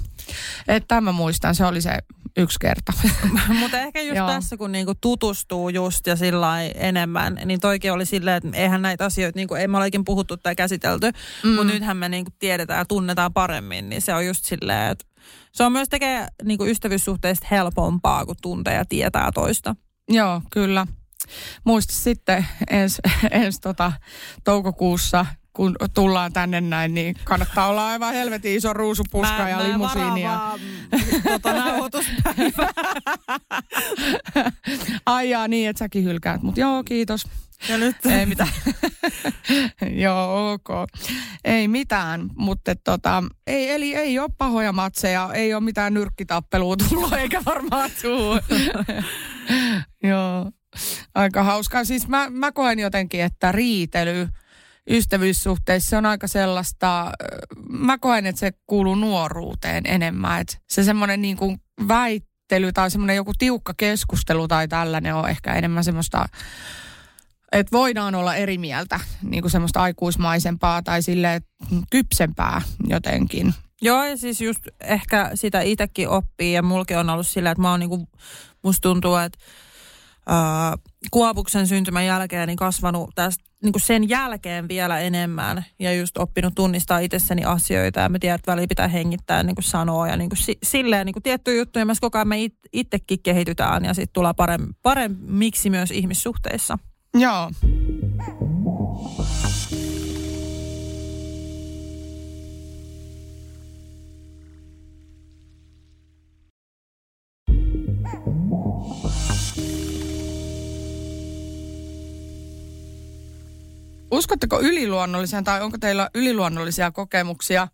Että tämä muistan, se oli se yksi kerta. Mutta ehkä just tässä, kun niinku tutustuu just ja sillä enemmän, niin toikin oli silleen, että eihän näitä asioita, niinku, ei me olekin puhuttu tai käsitelty, mm. mutta nythän me niinku tiedetään ja tunnetaan paremmin, niin se on just silleen, että se on myös tekee niinku ystävyyssuhteista helpompaa, kun tuntee ja tietää toista. Joo, kyllä. Muista sitten ensi ens tota, toukokuussa kun tullaan tänne näin, niin kannattaa olla aivan helvetin iso ruusupuska Mä- ja limusiini. Ja... vaan, tota. Ai jaa, niin, että säkin hylkäät. Mutta joo, kiitos. Ja nyt Ei mitään. Joo, ok. Ei mitään, mutta tota, ei, eli ei ole pahoja matseja, ei ole mitään nyrkkitappelua tullut, eikä varmaan tuu. Joo, aika hauskaa. Siis mä, mä koen jotenkin, että riitely ystävyyssuhteissa se on aika sellaista, mä koen, että se kuuluu nuoruuteen enemmän. Että se semmoinen niin kuin väittely tai semmoinen joku tiukka keskustelu tai tällainen on ehkä enemmän semmoista että voidaan olla eri mieltä, niin kuin semmoista aikuismaisempaa tai sille kypsempää jotenkin. Joo, ja siis just ehkä sitä itsekin oppii, ja mulki on ollut sillä, että mä oon niinku, musta tuntuu, että ää, Kuopuksen syntymän jälkeen niin kasvanut tästä niinku sen jälkeen vielä enemmän, ja just oppinut tunnistaa itsessäni asioita, ja mä tiedän, että väliin pitää hengittää niin kuin sanoa, ja niin kuin si, silleen niin kuin tiettyjä juttuja, myös koko ajan me it, itsekin kehitytään, ja sitten tullaan parem, paremmiksi myös ihmissuhteissa. Joo. Uskotteko yliluonnolliseen tai onko teillä yliluonnollisia kokemuksia?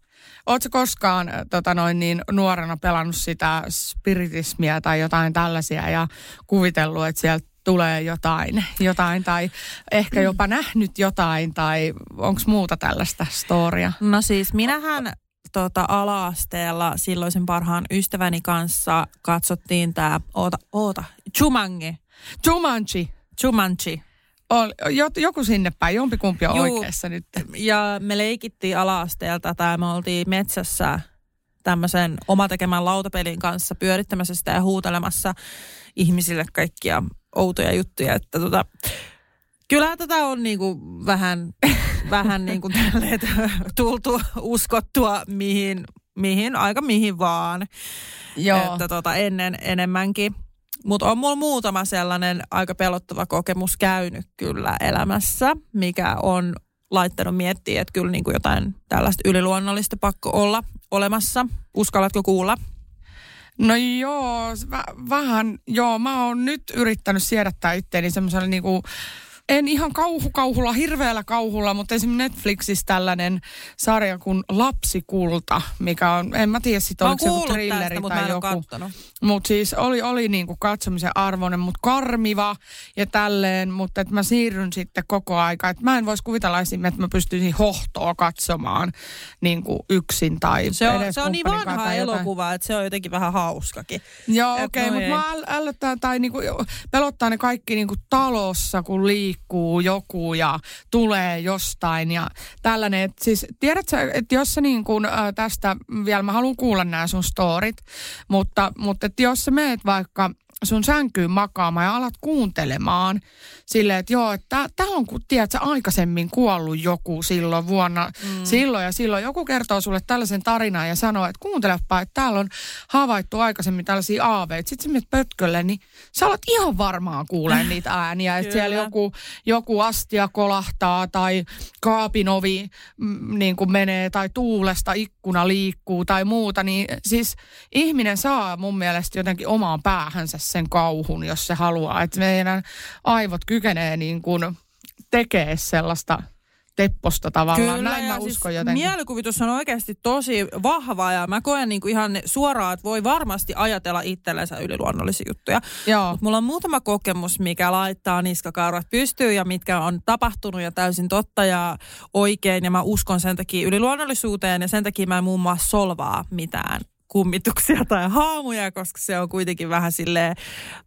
Oletko koskaan äh, tota noin, niin, nuorena pelannut sitä spiritismia tai jotain tällaisia ja kuvitellut, että sieltä tulee jotain, jotain tai ehkä jopa nähnyt jotain tai onko muuta tällaista storia? No siis minähän tota, ala-asteella silloisen parhaan ystäväni kanssa katsottiin tämä, oota, oota, Jumanji. Jumanji. On, jo, joku sinne päin, jompikumpi on Juu. oikeassa nyt. Ja me leikittiin ala-asteelta tai me oltiin metsässä tämmöisen omatekemän lautapelin kanssa pyörittämässä sitä ja huutelemassa ihmisille kaikkia outoja juttuja. Että tota, kyllä tätä on niinku vähän, vähän niinku tälleen tultu uskottua mihin, mihin, aika mihin vaan. Joo. Että tota, ennen enemmänkin. Mutta on mulla muutama sellainen aika pelottava kokemus käynyt kyllä elämässä, mikä on laittanut miettiä, että kyllä niin kuin jotain tällaista yliluonnollista pakko olla olemassa. Uskallatko kuulla? No joo, vä- vähän, joo, mä oon nyt yrittänyt siedättää itteeni semmoisella niinku, en ihan kauhukauhulla, hirveällä kauhulla, mutta esimerkiksi Netflixissä tällainen sarja kuin Lapsikulta, mikä on, en mä tiedä sit oliko se joku kuullut thrilleri tästä, tai joku. kattonut. Mutta siis oli, oli niinku katsomisen arvoinen, mutta karmiva ja tälleen, mutta että mä siirryn sitten koko aika. Että mä en voisi kuvitella esimerkiksi, että mä pystyisin hohtoa katsomaan niinku yksin tai Se on, se on niin vanha elokuva, että se on jotenkin vähän hauskakin. Joo, Et okei, okay, mutta mä äl- ällöttää tai niinku, pelottaa ne kaikki niinku talossa, kun liikkuu joku ja tulee jostain ja tällainen. Et siis tiedätkö, että jos sä niin kuin, äh, tästä vielä, mä haluan kuulla nämä sun storit, mutta, mutta et jos sä meet vaikka sun sänkyyn makaamaan ja alat kuuntelemaan silleen, että joo, että tämä on, kun tiedät, sä aikaisemmin kuollut joku silloin vuonna, mm. silloin ja silloin. Joku kertoo sulle tällaisen tarinan ja sanoo, että kuuntelepa, että täällä on havaittu aikaisemmin tällaisia aaveita. Sitten sä menet pötkölle, niin sä alat ihan varmaan kuulee niitä ääniä, että siellä Kyllä. joku, joku astia kolahtaa tai kaapin ovi mm, niin kuin menee tai tuulesta ikkuna liikkuu tai muuta. Niin siis ihminen saa mun mielestä jotenkin omaan päähänsä sen kauhun, jos se haluaa. Että meidän aivot kykenee niin kuin tekee sellaista tepposta tavallaan. Näin mä siis uskon jotenkin. mielikuvitus on oikeasti tosi vahva ja mä koen niinku ihan suoraan, että voi varmasti ajatella itsellensä yliluonnollisia juttuja. Joo. Mut mulla on muutama kokemus, mikä laittaa niskakarvat pystyyn ja mitkä on tapahtunut ja täysin totta ja oikein. Ja mä uskon sen takia yliluonnollisuuteen ja sen takia mä en muun muassa solvaa mitään kummituksia tai haamuja, koska se on kuitenkin vähän silleen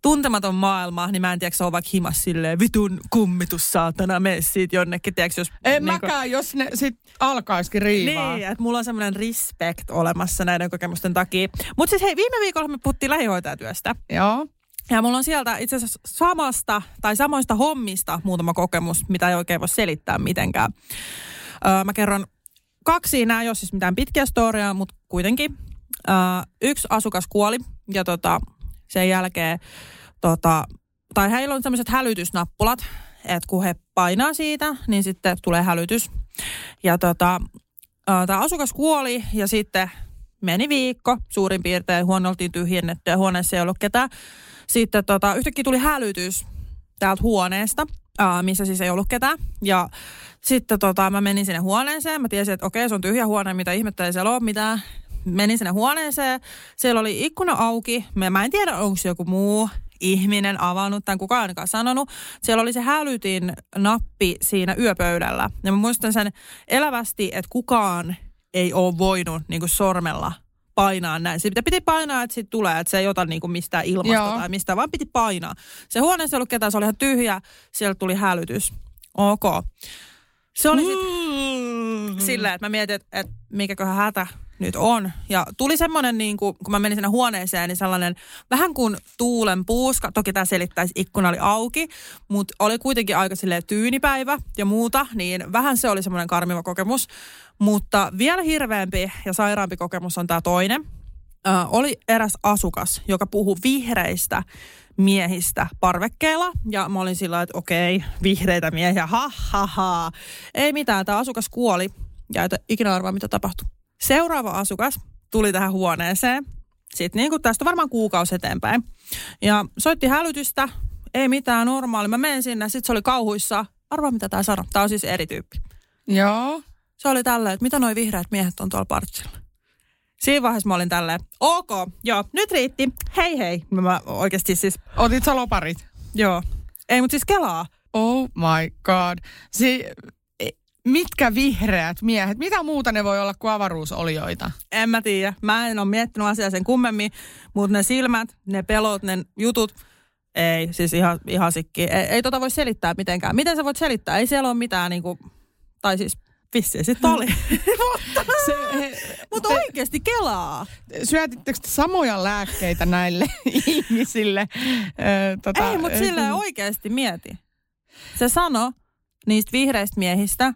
tuntematon maailma, niin mä en tiedä, se on vaikka himas silleen vitun kummitus saatana, mene siitä jonnekin, tiedätkö, jos... En niinku- mäkään, jos ne sit alkaisikin riivaa. niin, että mulla on semmoinen respect olemassa näiden kokemusten takia. Mutta siis hei, viime viikolla me puhuttiin lähihoitajatyöstä. Joo. Ja mulla on sieltä itse asiassa samasta tai samoista hommista muutama kokemus, mitä ei oikein voi selittää mitenkään. Öö, mä kerron kaksi, nämä ei ole siis mitään pitkiä storia, mutta kuitenkin. Öö, yksi asukas kuoli ja tota, sen jälkeen, tota, tai heillä on tämmöiset hälytysnappulat, että kun he painaa siitä, niin sitten tulee hälytys. Ja tota, tämä asukas kuoli ja sitten meni viikko suurin piirtein. Huone oltiin tyhjennetty ja huoneessa ei ollut ketään. Sitten tota, yhtäkkiä tuli hälytys täältä huoneesta, ää, missä siis ei ollut ketään. Ja sitten tota, mä menin sinne huoneeseen. Mä tiesin, että okei, se on tyhjä huone, mitä ihmettä ei siellä ole mitään. Menin sinne huoneeseen. Siellä oli ikkuna auki. Mä en tiedä, onko se joku muu ihminen avannut, tai kukaan ainakaan sanonut. Siellä oli se hälytin nappi siinä yöpöydällä. Ja mä muistan sen elävästi, että kukaan ei ole voinut niin kuin sormella painaa näin. Se piti painaa, että siitä tulee, että se ei ota niinku mistään ilmasta Joo. tai mistä, vaan piti painaa. Se huoneessa ei ollut ketään, se oli ihan tyhjä, sieltä tuli hälytys. Ok. Se oli sitten mm. silleen, että mä mietin, että, että mikäköhän hätä nyt on. Ja tuli semmoinen, niin kuin, kun mä menin sinne huoneeseen, niin sellainen vähän kuin tuulen puuska. Toki tämä selittäisi, ikkuna oli auki, mutta oli kuitenkin aika silleen tyynipäivä ja muuta, niin vähän se oli semmoinen karmiva kokemus. Mutta vielä hirveämpi ja sairaampi kokemus on tämä toinen. Ö, oli eräs asukas, joka puhui vihreistä miehistä parvekkeella. Ja mä olin sillä että okei, vihreitä miehiä, ha, ha, ha. Ei mitään, tämä asukas kuoli. Ja et ikinä arvaa, mitä tapahtui. Seuraava asukas tuli tähän huoneeseen. Sitten niin kuin tästä varmaan kuukausi eteenpäin. Ja soitti hälytystä. Ei mitään normaali. Mä menen sinne. Sitten se oli kauhuissa. Arvaa, mitä tämä sanoi. Tämä on siis eri tyyppi. Joo. Se oli tälleen, että mitä noi vihreät miehet on tuolla partsilla. Siinä vaiheessa mä olin tälleen, ok, joo, nyt riitti. Hei hei. Mä oikeasti siis... Otit sä loparit? Joo. Ei, mutta siis kelaa. Oh my god. Si- mitkä vihreät miehet, mitä muuta ne voi olla kuin avaruusolioita? En mä tiedä. Mä en ole miettinyt asiaa sen kummemmin, mutta ne silmät, ne pelot, ne jutut, ei, siis ihan, ihan sikki. Ei, ei tota voi selittää mitenkään. Miten sä voit selittää? Ei siellä ole mitään niinku, tai siis Vissiin sitten oli. mutta se, Mut te, oikeasti kelaa. Syötittekö te samoja lääkkeitä näille ihmisille? Ö, tota, Ei, mutta sillä oikeasti mieti. Se sano niistä vihreistä miehistä,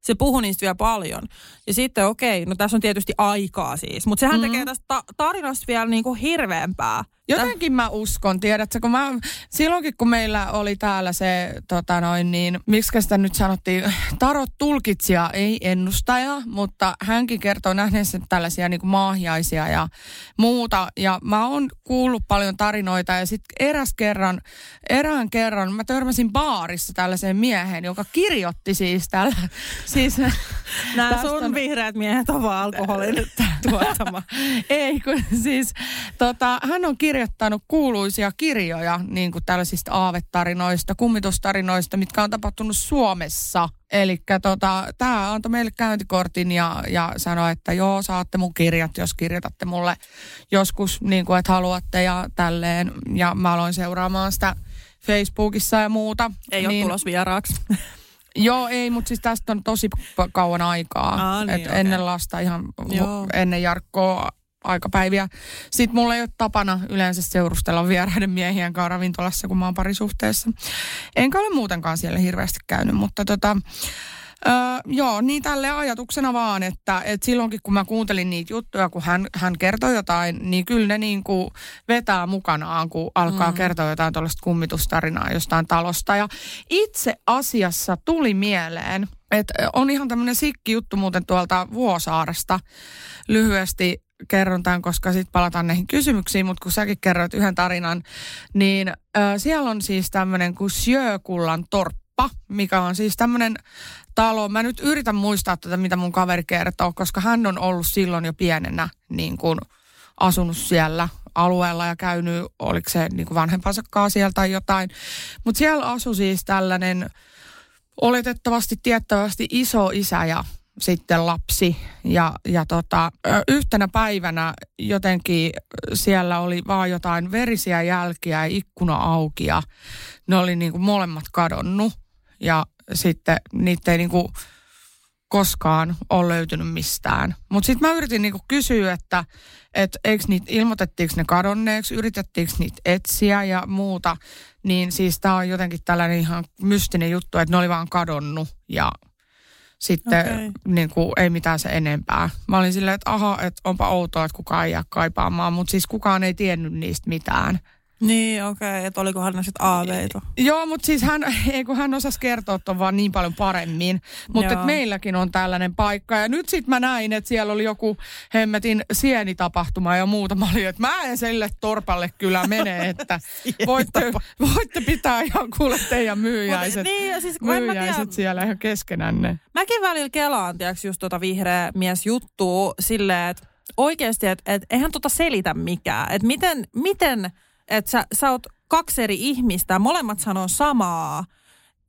se puhuu niistä vielä paljon. Ja sitten okei, no tässä on tietysti aikaa siis, mutta sehän mm-hmm. tekee tästä ta- tarinasta vielä niin kuin hirveämpää. Jotenkin mä uskon, tiedätkö, kun mä, silloinkin kun meillä oli täällä se, tota noin niin, miksi sitä nyt sanottiin, tarot tulkitsija, ei ennustaja, mutta hänkin kertoo nähneensä tällaisia niin kuin maahiaisia ja muuta. Ja mä oon kuullut paljon tarinoita ja sitten eräs kerran, erään kerran mä törmäsin baarissa tällaiseen mieheen, joka kirjoitti siis tällä, siis Nämä sun on... vihreät miehet on vaan alkoholin tuottama. ei, kun siis tota, hän on kirjoittanut kirjoittanut kuuluisia kirjoja niin kuin tällaisista aavetarinoista, kummitustarinoista, mitkä on tapahtunut Suomessa. Eli tota, tämä antoi meille käyntikortin ja, ja sanoi, että joo, saatte mun kirjat, jos kirjoitatte mulle joskus niin kuin, että haluatte ja tälleen. Ja mä aloin seuraamaan sitä Facebookissa ja muuta. Ei niin, ole tulos vieraaksi. Joo, ei, mutta siis tästä on tosi kauan aikaa. Aa, niin, okay. Ennen lasta ihan Joo. ennen Jarkkoa aikapäiviä. Sitten mulla ei ole tapana yleensä seurustella vieraiden miehien kanssa ravintolassa, kun mä oon parisuhteessa. Enkä ole muutenkaan siellä hirveästi käynyt, mutta tota, Öö, joo, niin tälle ajatuksena vaan, että, että silloinkin kun mä kuuntelin niitä juttuja, kun hän, hän kertoi jotain, niin kyllä ne niin kuin vetää mukanaan, kun alkaa mm. kertoa jotain tuollaista kummitustarinaa jostain talosta. Ja itse asiassa tuli mieleen, että on ihan tämmöinen sikki juttu muuten tuolta Vuosaaresta lyhyesti kerron tämän, koska sitten palataan näihin kysymyksiin, mutta kun säkin kerroit yhden tarinan, niin äh, siellä on siis tämmöinen kuin Sjökullan torppa, mikä on siis tämmöinen talo. Mä nyt yritän muistaa tätä, mitä mun kaveri kertoo, koska hän on ollut silloin jo pienenä niin kuin asunut siellä alueella ja käynyt, oliko se niin kuin vanhempansa siellä tai jotain. Mutta siellä asui siis tällainen oletettavasti tiettävästi iso isä ja sitten lapsi. Ja, ja tota, yhtenä päivänä jotenkin siellä oli vaan jotain verisiä jälkiä ja ikkuna auki ja ne oli niin kuin molemmat kadonnut. Ja sitten niitä ei niin kuin koskaan ole löytynyt mistään. Mutta sitten mä yritin niinku kysyä, että et eikö niitä, ilmoitettiinko ne kadonneeksi, yritettiinkö niitä etsiä ja muuta. Niin siis tämä on jotenkin tällainen ihan mystinen juttu, että ne oli vaan kadonnut ja sitten okay. niin kuin, ei mitään se enempää. Mä olin silleen, että aha, että onpa outoa, että kukaan ei jää kaipaamaan, mutta siis kukaan ei tiennyt niistä mitään. Niin, okei, okay. että olikohan ne sitten aaveita. Joo, mutta siis hän, ei kun hän osasi kertoa ton vaan niin paljon paremmin. Mutta meilläkin on tällainen paikka. Ja nyt sitten mä näin, että siellä oli joku hemmetin sienitapahtuma ja muuta. Mä olin, että mä en sille torpalle kyllä mene, että voitte, voitte pitää ihan kuule teidän myyjäiset, Mut, niin, siis, myyjäiset siellä ihan keskenänne. Mäkin välillä kelaan, tiiäks, just tota vihreä mies juttuu silleen, että oikeasti, että et, eihän tota selitä mikään. Että miten, miten että sä, sä oot kaksi eri ihmistä, molemmat sanoo samaa,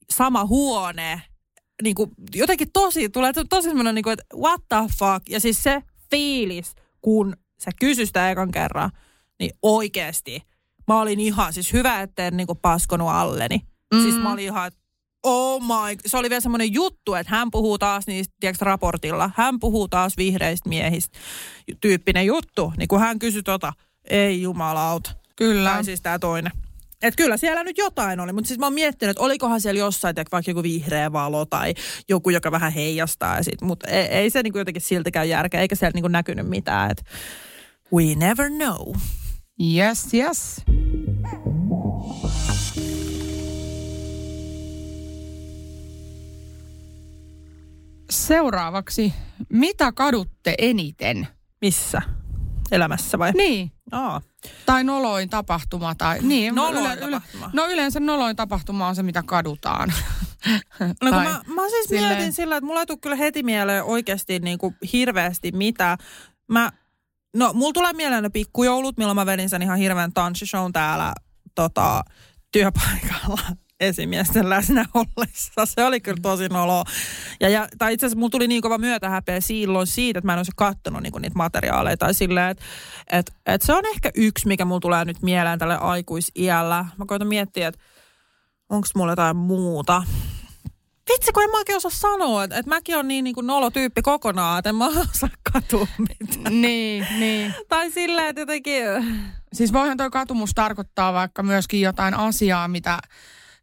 sama huone, niin kuin jotenkin tosi, tulee tosi semmoinen, niin kuin, että what the fuck. Ja siis se fiilis, kun sä kysy sitä ekan kerran, niin oikeasti mä olin ihan, siis hyvä, en niin kuin paskonut alleni. Mm. Siis mä olin ihan, että oh my, se oli vielä semmoinen juttu, että hän puhuu taas niistä, tiedätkö, raportilla, hän puhuu taas vihreistä miehistä, tyyppinen juttu. Niin kun hän kysyi tota, ei jumalauta. Kyllä. Tai siis tämä toinen. Et kyllä siellä nyt jotain oli, mutta siis mä oon miettinyt, että olikohan siellä jossain että vaikka joku vihreä valo tai joku, joka vähän heijastaa. Mutta ei, ei se niinku jotenkin siltikään järkeä, eikä siellä niinku näkynyt mitään. Et we never know. Yes, yes. Seuraavaksi, mitä kadutte eniten? Missä? Elämässä vai? Niin. Aa. Tai noloin tapahtuma. Tai, niin, noloin yle, tapahtuma. Yle, no yleensä noloin tapahtuma on se, mitä kadutaan. no kun mä, mä siis silleen... mietin sillä, että mulla ei tule kyllä heti mieleen oikeasti niin kuin hirveästi mitä. Mä, no mulla tulee mieleen ne pikkujoulut, milloin mä vedin sen ihan hirveän tanssishown täällä tota, työpaikalla esimiesten läsnä ollessa. Se oli kyllä tosi nolo. Ja, ja, tai itse asiassa mulla tuli niin kova myötähäpeä silloin siitä, että mä en olisi kattonut niinku niitä materiaaleja. Tai silleen, että et, et se on ehkä yksi, mikä mulla tulee nyt mieleen tälle aikuisiällä. Mä koitan miettiä, että onko mulla jotain muuta. Vitsi, kun en mä oikein osaa sanoa, että, että mäkin on niin, niin kuin nolotyyppi kokonaan, että en mä osaa katua mitään. Niin, niin. tai silleen, että jotenkin... Siis voihan toi katumus tarkoittaa vaikka myöskin jotain asiaa, mitä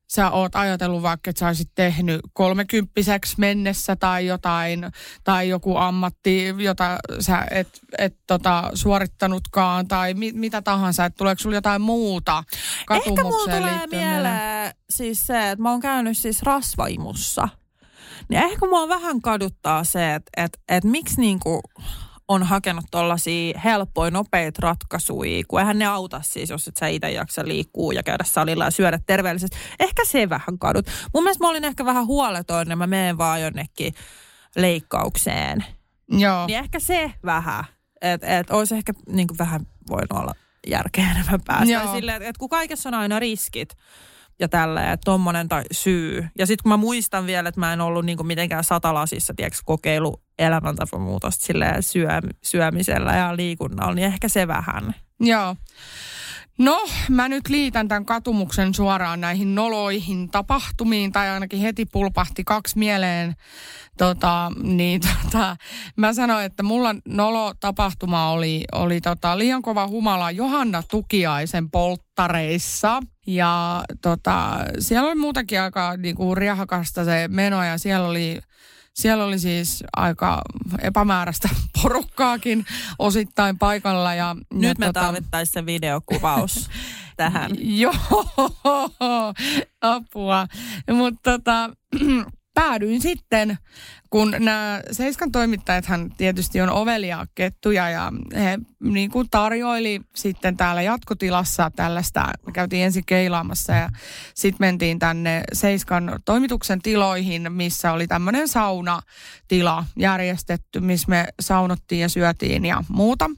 sä oot ajatellut vaikka, että sä olisit tehnyt kolmekymppiseksi mennessä tai jotain, tai joku ammatti, jota sä et, et tota, suorittanutkaan, tai mi, mitä tahansa, että tuleeko sulla jotain muuta Ehkä mulla tulee mieleen siis se, että mä oon käynyt siis rasvaimussa. Niin ehkä mua vähän kaduttaa se, että että että miksi niinku on hakenut tuollaisia helppoja, nopeita ratkaisuja, kun eihän ne auta siis, jos et sä itse jaksa liikkuu ja käydä salilla ja syödä terveellisesti. Ehkä se vähän kadut. Mun mielestä mä olin ehkä vähän huoleton ja mä menen vaan jonnekin leikkaukseen. Joo. Niin ehkä se vähän. Että et olisi ehkä niin vähän voinut olla järkeä enemmän päästä. Silleen, että et kun kaikessa on aina riskit, ja tällä että tommonen tai syy. Ja sitten kun mä muistan vielä, että mä en ollut niinku mitenkään satalasissa, tiedätkö, kokeilu elämäntapamuutosta syö, syömisellä ja liikunnalla, niin ehkä se vähän. Joo. No, mä nyt liitän tämän katumuksen suoraan näihin noloihin tapahtumiin, tai ainakin heti pulpahti kaksi mieleen. Tota, niin tota, mä sanoin, että mulla nolo-tapahtuma oli, oli tota, liian kova humala Johanna Tukiaisen polttareissa. Ja tota, siellä oli muutenkin aika niinku, riahakasta se meno, ja siellä oli siellä oli siis aika epämääräistä porukkaakin osittain paikalla. Ja, Nyt ja me tota... tarvittaisiin se videokuvaus tähän. Joo, apua. Mutta tota, päädyin sitten, kun nämä Seiskan toimittajathan tietysti on ovelia kettuja ja he niin kuin tarjoili sitten täällä jatkotilassa tällaista, me käytiin ensin keilaamassa ja sitten mentiin tänne Seiskan toimituksen tiloihin, missä oli tämmöinen saunatila järjestetty, missä me saunottiin ja syötiin ja muuta.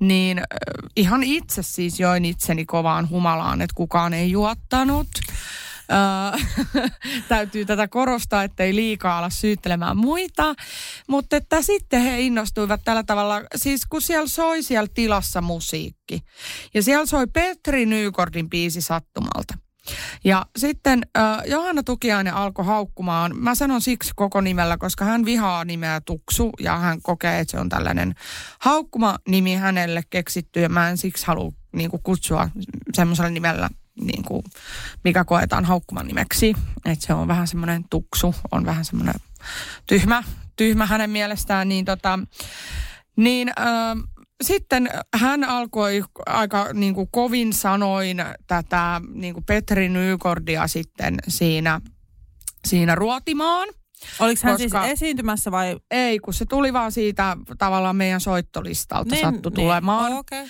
Niin ihan itse siis join itseni kovaan humalaan, että kukaan ei juottanut. täytyy tätä korostaa, ettei liikaa ala syyttelemään muita. Mutta että sitten he innostuivat tällä tavalla, siis kun siellä soi siellä tilassa musiikki. Ja siellä soi Petri Nykordin biisi sattumalta. Ja sitten äh, Johanna Tukiainen alkoi haukkumaan, mä sanon siksi koko nimellä, koska hän vihaa nimeä Tuksu ja hän kokee, että se on tällainen haukkuma nimi hänelle keksitty ja mä en siksi halua niin kutsua semmoisella nimellä niin kuin, mikä koetaan haukkuman nimeksi. Että se on vähän semmoinen tuksu, on vähän semmoinen tyhmä, tyhmä hänen mielestään. Niin, tota, niin äh, sitten hän alkoi aika niin kuin kovin sanoin tätä niin kuin Petri Nykordia sitten siinä, siinä ruotimaan. Oliko hän Koska- siis esiintymässä vai? Ei, kun se tuli vaan siitä tavallaan meidän soittolistalta niin, sattui tulemaan. Oh, okay.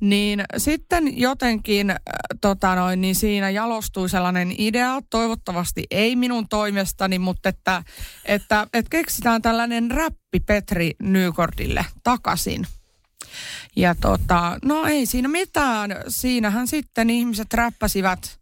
Niin sitten jotenkin äh, tota noin, niin siinä jalostui sellainen idea, toivottavasti ei minun toimestani, mutta että, että, että keksitään tällainen räppi Petri Nykordille takaisin. Ja tota, no ei siinä mitään. Siinähän sitten ihmiset räppäsivät,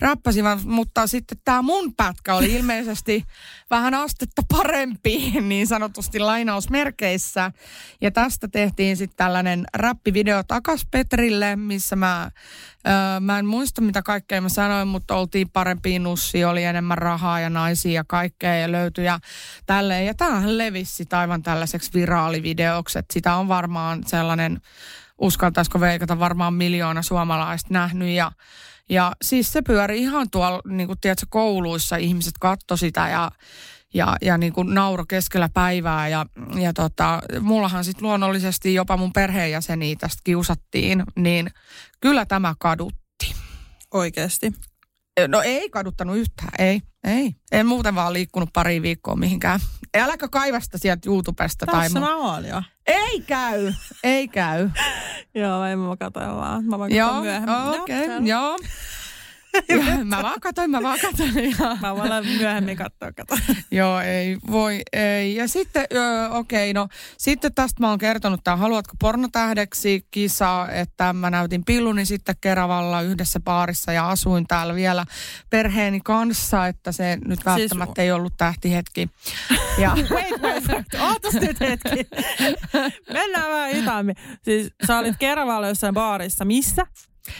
räppäsivät mutta sitten tämä mun pätkä oli ilmeisesti vähän astetta parempi, niin sanotusti lainausmerkeissä. Ja tästä tehtiin sitten tällainen räppivideo takas Petrille, missä mä, öö, mä en muista mitä kaikkea mä sanoin, mutta oltiin parempiin nussi, oli enemmän rahaa ja naisia ja kaikkea ja löytyi ja tälleen. Ja tämähän levisi aivan tällaiseksi viraalivideoksi, että sitä on varmaan sellainen, uskaltaisiko veikata, varmaan miljoona suomalaista nähnyt ja ja siis se pyöri ihan tuolla, niin kuin tiedätkö, kouluissa ihmiset katto sitä ja, ja, ja niin kuin nauro keskellä päivää. Ja, ja tota, mullahan sitten luonnollisesti jopa mun perheenjäseniä tästä kiusattiin, niin kyllä tämä kadutti. Oikeasti. No ei kaduttanut yhtään, ei, ei. En muuten vaan liikkunut pari viikkoa mihinkään. Äläkö kaivasta sieltä YouTubesta tai Tässä mu- mä oon jo. Ei käy, ei käy. Joo, ei mä katsoin vaan. Mä voin Joo, katsoa myöhemmin. okei, Joo, selvä. joo. Mä vaan katsoin, mä vaan katsoin. Ja... Mä voin myöhemmin katsoa, katsoa. Joo, ei voi, ei. Ja sitten, öö, okei, no sitten tästä mä oon kertonut tämä Haluatko pornotähdeksi kisa, että mä näytin pilluni sitten Keravalla yhdessä baarissa ja asuin täällä vielä perheeni kanssa, että se nyt välttämättä ei ollut tähtihetki. Ja, Wait, wait, wait. Ootas nyt hetki. Mennään vähän hitaammin. Siis sä olit Keravalla jossain baarissa. Missä?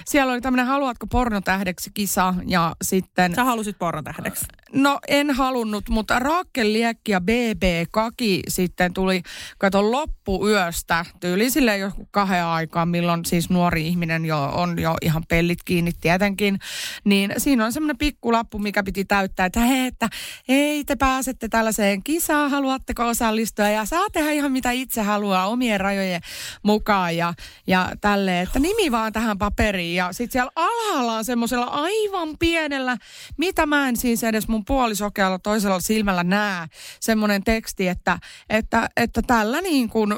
Siellä oli tämmöinen Haluatko pornotähdeksi kisa ja sitten... Sä halusit pornotähdeksi. No en halunnut, mutta Raakel Liekki ja BB Kaki sitten tuli, kato loppuyöstä, tyyli sille jo kahden aikaan, milloin siis nuori ihminen jo on jo ihan pellit kiinni tietenkin. Niin siinä on semmoinen pikkulappu, mikä piti täyttää, että hei, että ei te pääsette tällaiseen kisaan, haluatteko osallistua ja saa tehdä ihan mitä itse haluaa omien rajojen mukaan ja, ja tälleen, että nimi vaan tähän paperiin. Ja sitten siellä alhaalla on semmoisella aivan pienellä, mitä mä en siis edes mun puolisokealla toisella silmällä näe, semmoinen teksti, että, että, että tällä niin kuin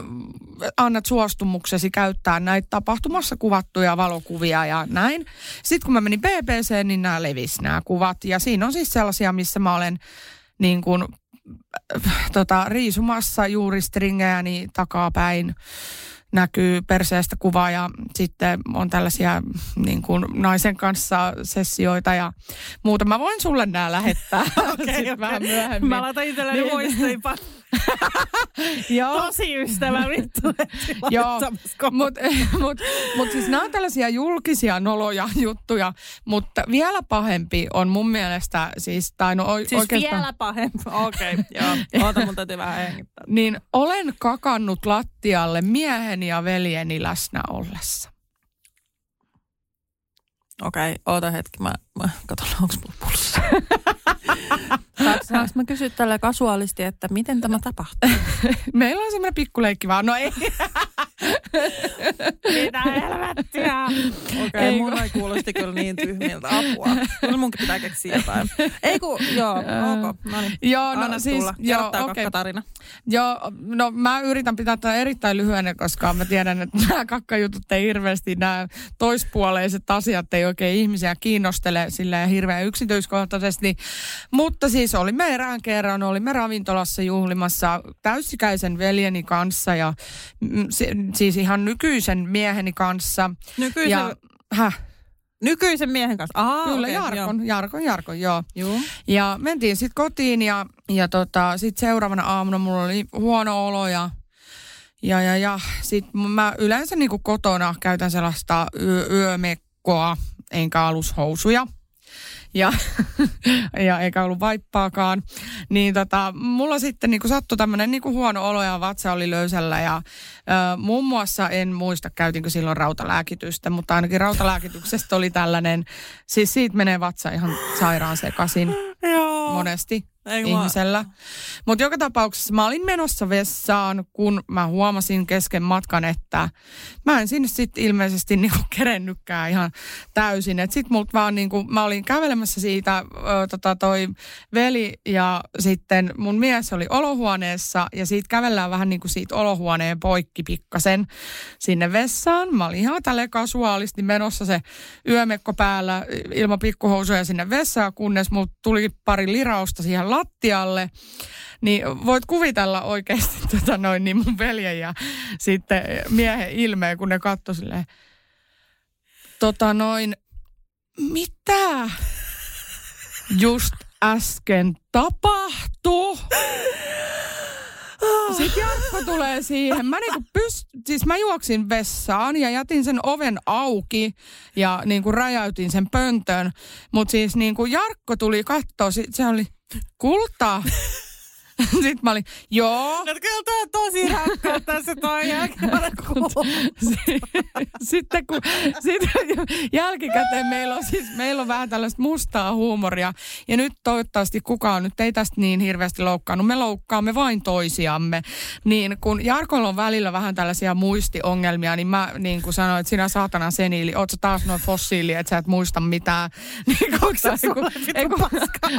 annat suostumuksesi käyttää näitä tapahtumassa kuvattuja valokuvia ja näin. Sitten kun mä menin BBC, niin nämä levis nämä kuvat. Ja siinä on siis sellaisia, missä mä olen niin kuin, äh, tota, riisumassa juuri stringejäni takapäin näkyy perseestä kuva ja sitten on tällaisia niin kuin naisen kanssa sessioita ja muuta. Mä voin sulle nämä lähettää okay, vähän myöhemmin. Mä laitan itselleni Niin. Joo. Tosi ystävä vittu. Joo, mutta mut, mut siis nämä on tällaisia julkisia noloja juttuja, mutta vielä pahempi on mun mielestä siis, tai no o- Siis oikeastaan... vielä pahempi. Okei, okay, joo. Oota, mun täytyy vähän hengittää. Niin olen kakannut lattialle mieheni ja veljeni läsnä ollessa. Okei, okay, oota hetki. Mä, mä katson, onko mulla pulssa. Saanko, saanko mä kysyä tällä kasuaalisti, että miten tämä tapahtuu? Meillä on semmoinen pikkuleikki vaan, no ei. Mitä helvettiä? Okei, okay, Ei mun ei kuulosti kyllä niin tyhmiltä apua. Kyllä munkin pitää keksiä jotain. Ei kun, joo, ok. No niin. Joo, no Anna siis, tulla. joo, okei. kakkatarina. Joo, no mä yritän pitää tätä erittäin lyhyenä, koska mä tiedän, että nämä kakkajutut ei hirveästi, nämä toispuoleiset asiat ei oikein ihmisiä kiinnostele silleen hirveän yksityiskohtaisesti. Mutta siis olimme erään kerran, olimme ravintolassa juhlimassa täysikäisen veljeni kanssa ja mm, si- siis ihan nykyisen mieheni kanssa. Nykyisen, Ja, häh, nykyisen miehen kanssa. Aha, kyllä okei, Jarkon, Jarkon, Jarkon, joo. Joo. Joo. Ja mentiin sitten kotiin ja, ja tota, sitten seuraavana aamuna mulla oli huono olo ja ja, ja, ja sitten mä yleensä niinku kotona käytän sellaista yö, yömekkoa, enkä alushousuja. Ja, ja eikä ollut vaippaakaan. Niin tota, mulla sitten niinku sattui tämmöinen niinku huono olo ja vatsa oli löysällä. Ja ö, muun muassa en muista, käytinkö silloin rautalääkitystä, mutta ainakin rautalääkityksestä oli tällainen, siis siitä menee vatsa ihan sairaan sekaisin Joo. monesti. Mä- ihmisellä. Mutta joka tapauksessa mä olin menossa vessaan, kun mä huomasin kesken matkan, että mä en sinne sitten ilmeisesti niinku kerennytkään ihan täysin. Et sit multa vaan niinku, mä olin kävelemässä siitä, ö, tota toi veli ja sitten mun mies oli olohuoneessa ja siitä kävellään vähän niinku siitä olohuoneen poikki pikkasen sinne vessaan. Mä olin ihan tälle kasuaalisti menossa se yömekko päällä ilman pikkuhousuja sinne vessaan, kunnes mut tuli pari lirausta siihen lattialle. Niin voit kuvitella oikeasti tota noin, niin mun veljen ja sitten miehen ilmeen, kun ne katsoi silleen, tota noin, mitä just äsken tapahtui? Sitten Jarkko tulee siihen. Mä, niinku pyst- siis mä juoksin vessaan ja jätin sen oven auki ja niinku räjäytin sen pöntöön. Mutta siis niinku Jarkko tuli sit se oli kultaa. Sitten mä olin, joo. No kyllä toi on tosi rakkautta se toi sitten kun sitten jälkikäteen meillä on siis meillä on vähän tällaista mustaa huumoria ja nyt toivottavasti kukaan nyt ei tästä niin hirveästi loukkaannut. Me loukkaamme vain toisiamme. Niin kun Jarkolla on välillä vähän tällaisia muistiongelmia, niin mä niin kuin sanoin, että sinä saatana seniili, oot sä taas noin fossiili, että sä et muista mitään. Niin, kun, sä kun- ei kun-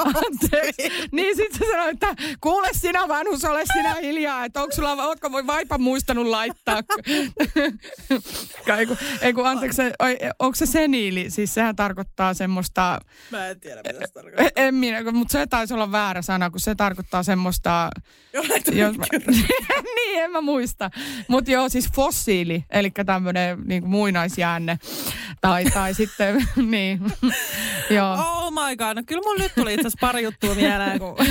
anteeksi. Niin sitten se sanoi, että kuule sinä vanhus, ole sinä hiljaa, että onko sulla, ootko voi vaipa muistanut laittaa? ei kun, ei kun anteeksi, onko se seniili? Siis sehän tarkoittaa semmoista, Mä en tiedä, mitä se tarkoittaa. en minä, mutta se taisi olla väärä sana, kun se tarkoittaa semmoista, jos mä, niin en mä muista. Mutta joo, siis fossiili, eli tämmöinen niin muinaisjäänne. Tai, tai sitten, niin, joo. Oh my god, no kyllä mun nyt tuli itse asiassa pari juttua mieleen, kun...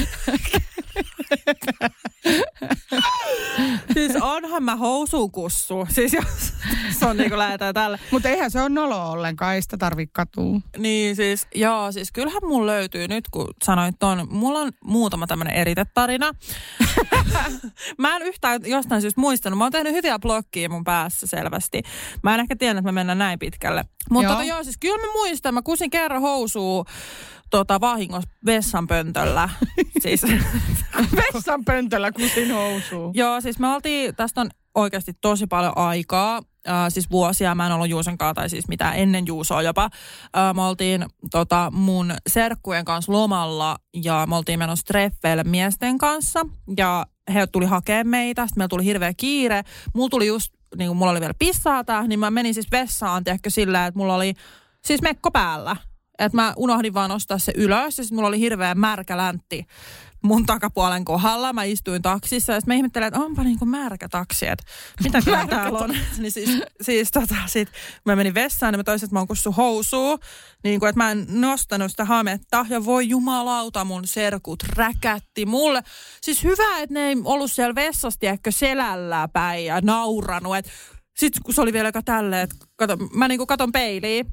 siis onhan mä housukussu. Siis jos se on niinku lähetään tälle. Mutta eihän se ole nolo ollenkaan, ei sitä tarvitse katua. Niin siis, joo, siis kyllähän mun löytyy nyt, kun sanoit ton, mulla on muutama tämmönen eritetarina. mä en yhtään jostain syystä muistanut. Mä oon tehnyt hyviä blokkia mun päässä selvästi. Mä en ehkä tiedä, että me mennään näin pitkälle. Mutta Joo. tota, joo, siis kyllä mä muistan, mä kusin kerran housua tota, vahingossa vessanpöntöllä. siis, Vessan pöntöllä kusin housuu. joo, siis me oltiin, tästä on oikeasti tosi paljon aikaa. Äh, siis vuosia mä en ollut Juuson kanssa, tai siis mitä ennen Juusoa jopa. Äh, me oltiin tota, mun serkkujen kanssa lomalla ja me oltiin menossa treffeille miesten kanssa. Ja he tuli hakemaan meitä, sitten meillä tuli hirveä kiire. Mulla tuli just, niin kuin mulla oli vielä pissaata, niin mä menin siis vessaan, tiedätkö, sillä, että mulla oli siis mekko päällä. Että mä unohdin vaan nostaa se ylös ja sitten mulla oli hirveä märkä läntti mun takapuolen kohdalla. Mä istuin taksissa ja sitten mä ihmettelin, että onpa niinku märkä taksi, että mitä täällä on. niin siis, siis tota, sit mä menin vessaan ja mä toisin, että mä oon kussu housuu. Niin kuin, että mä en nostanut sitä hametta ja voi jumalauta mun serkut räkätti mulle. Siis hyvä, että ne ei ollut siellä vessassa, tiedätkö, selällä päin ja nauranut. Sitten kun se oli vielä joka tälleen, että kato, mä niinku katon peiliin.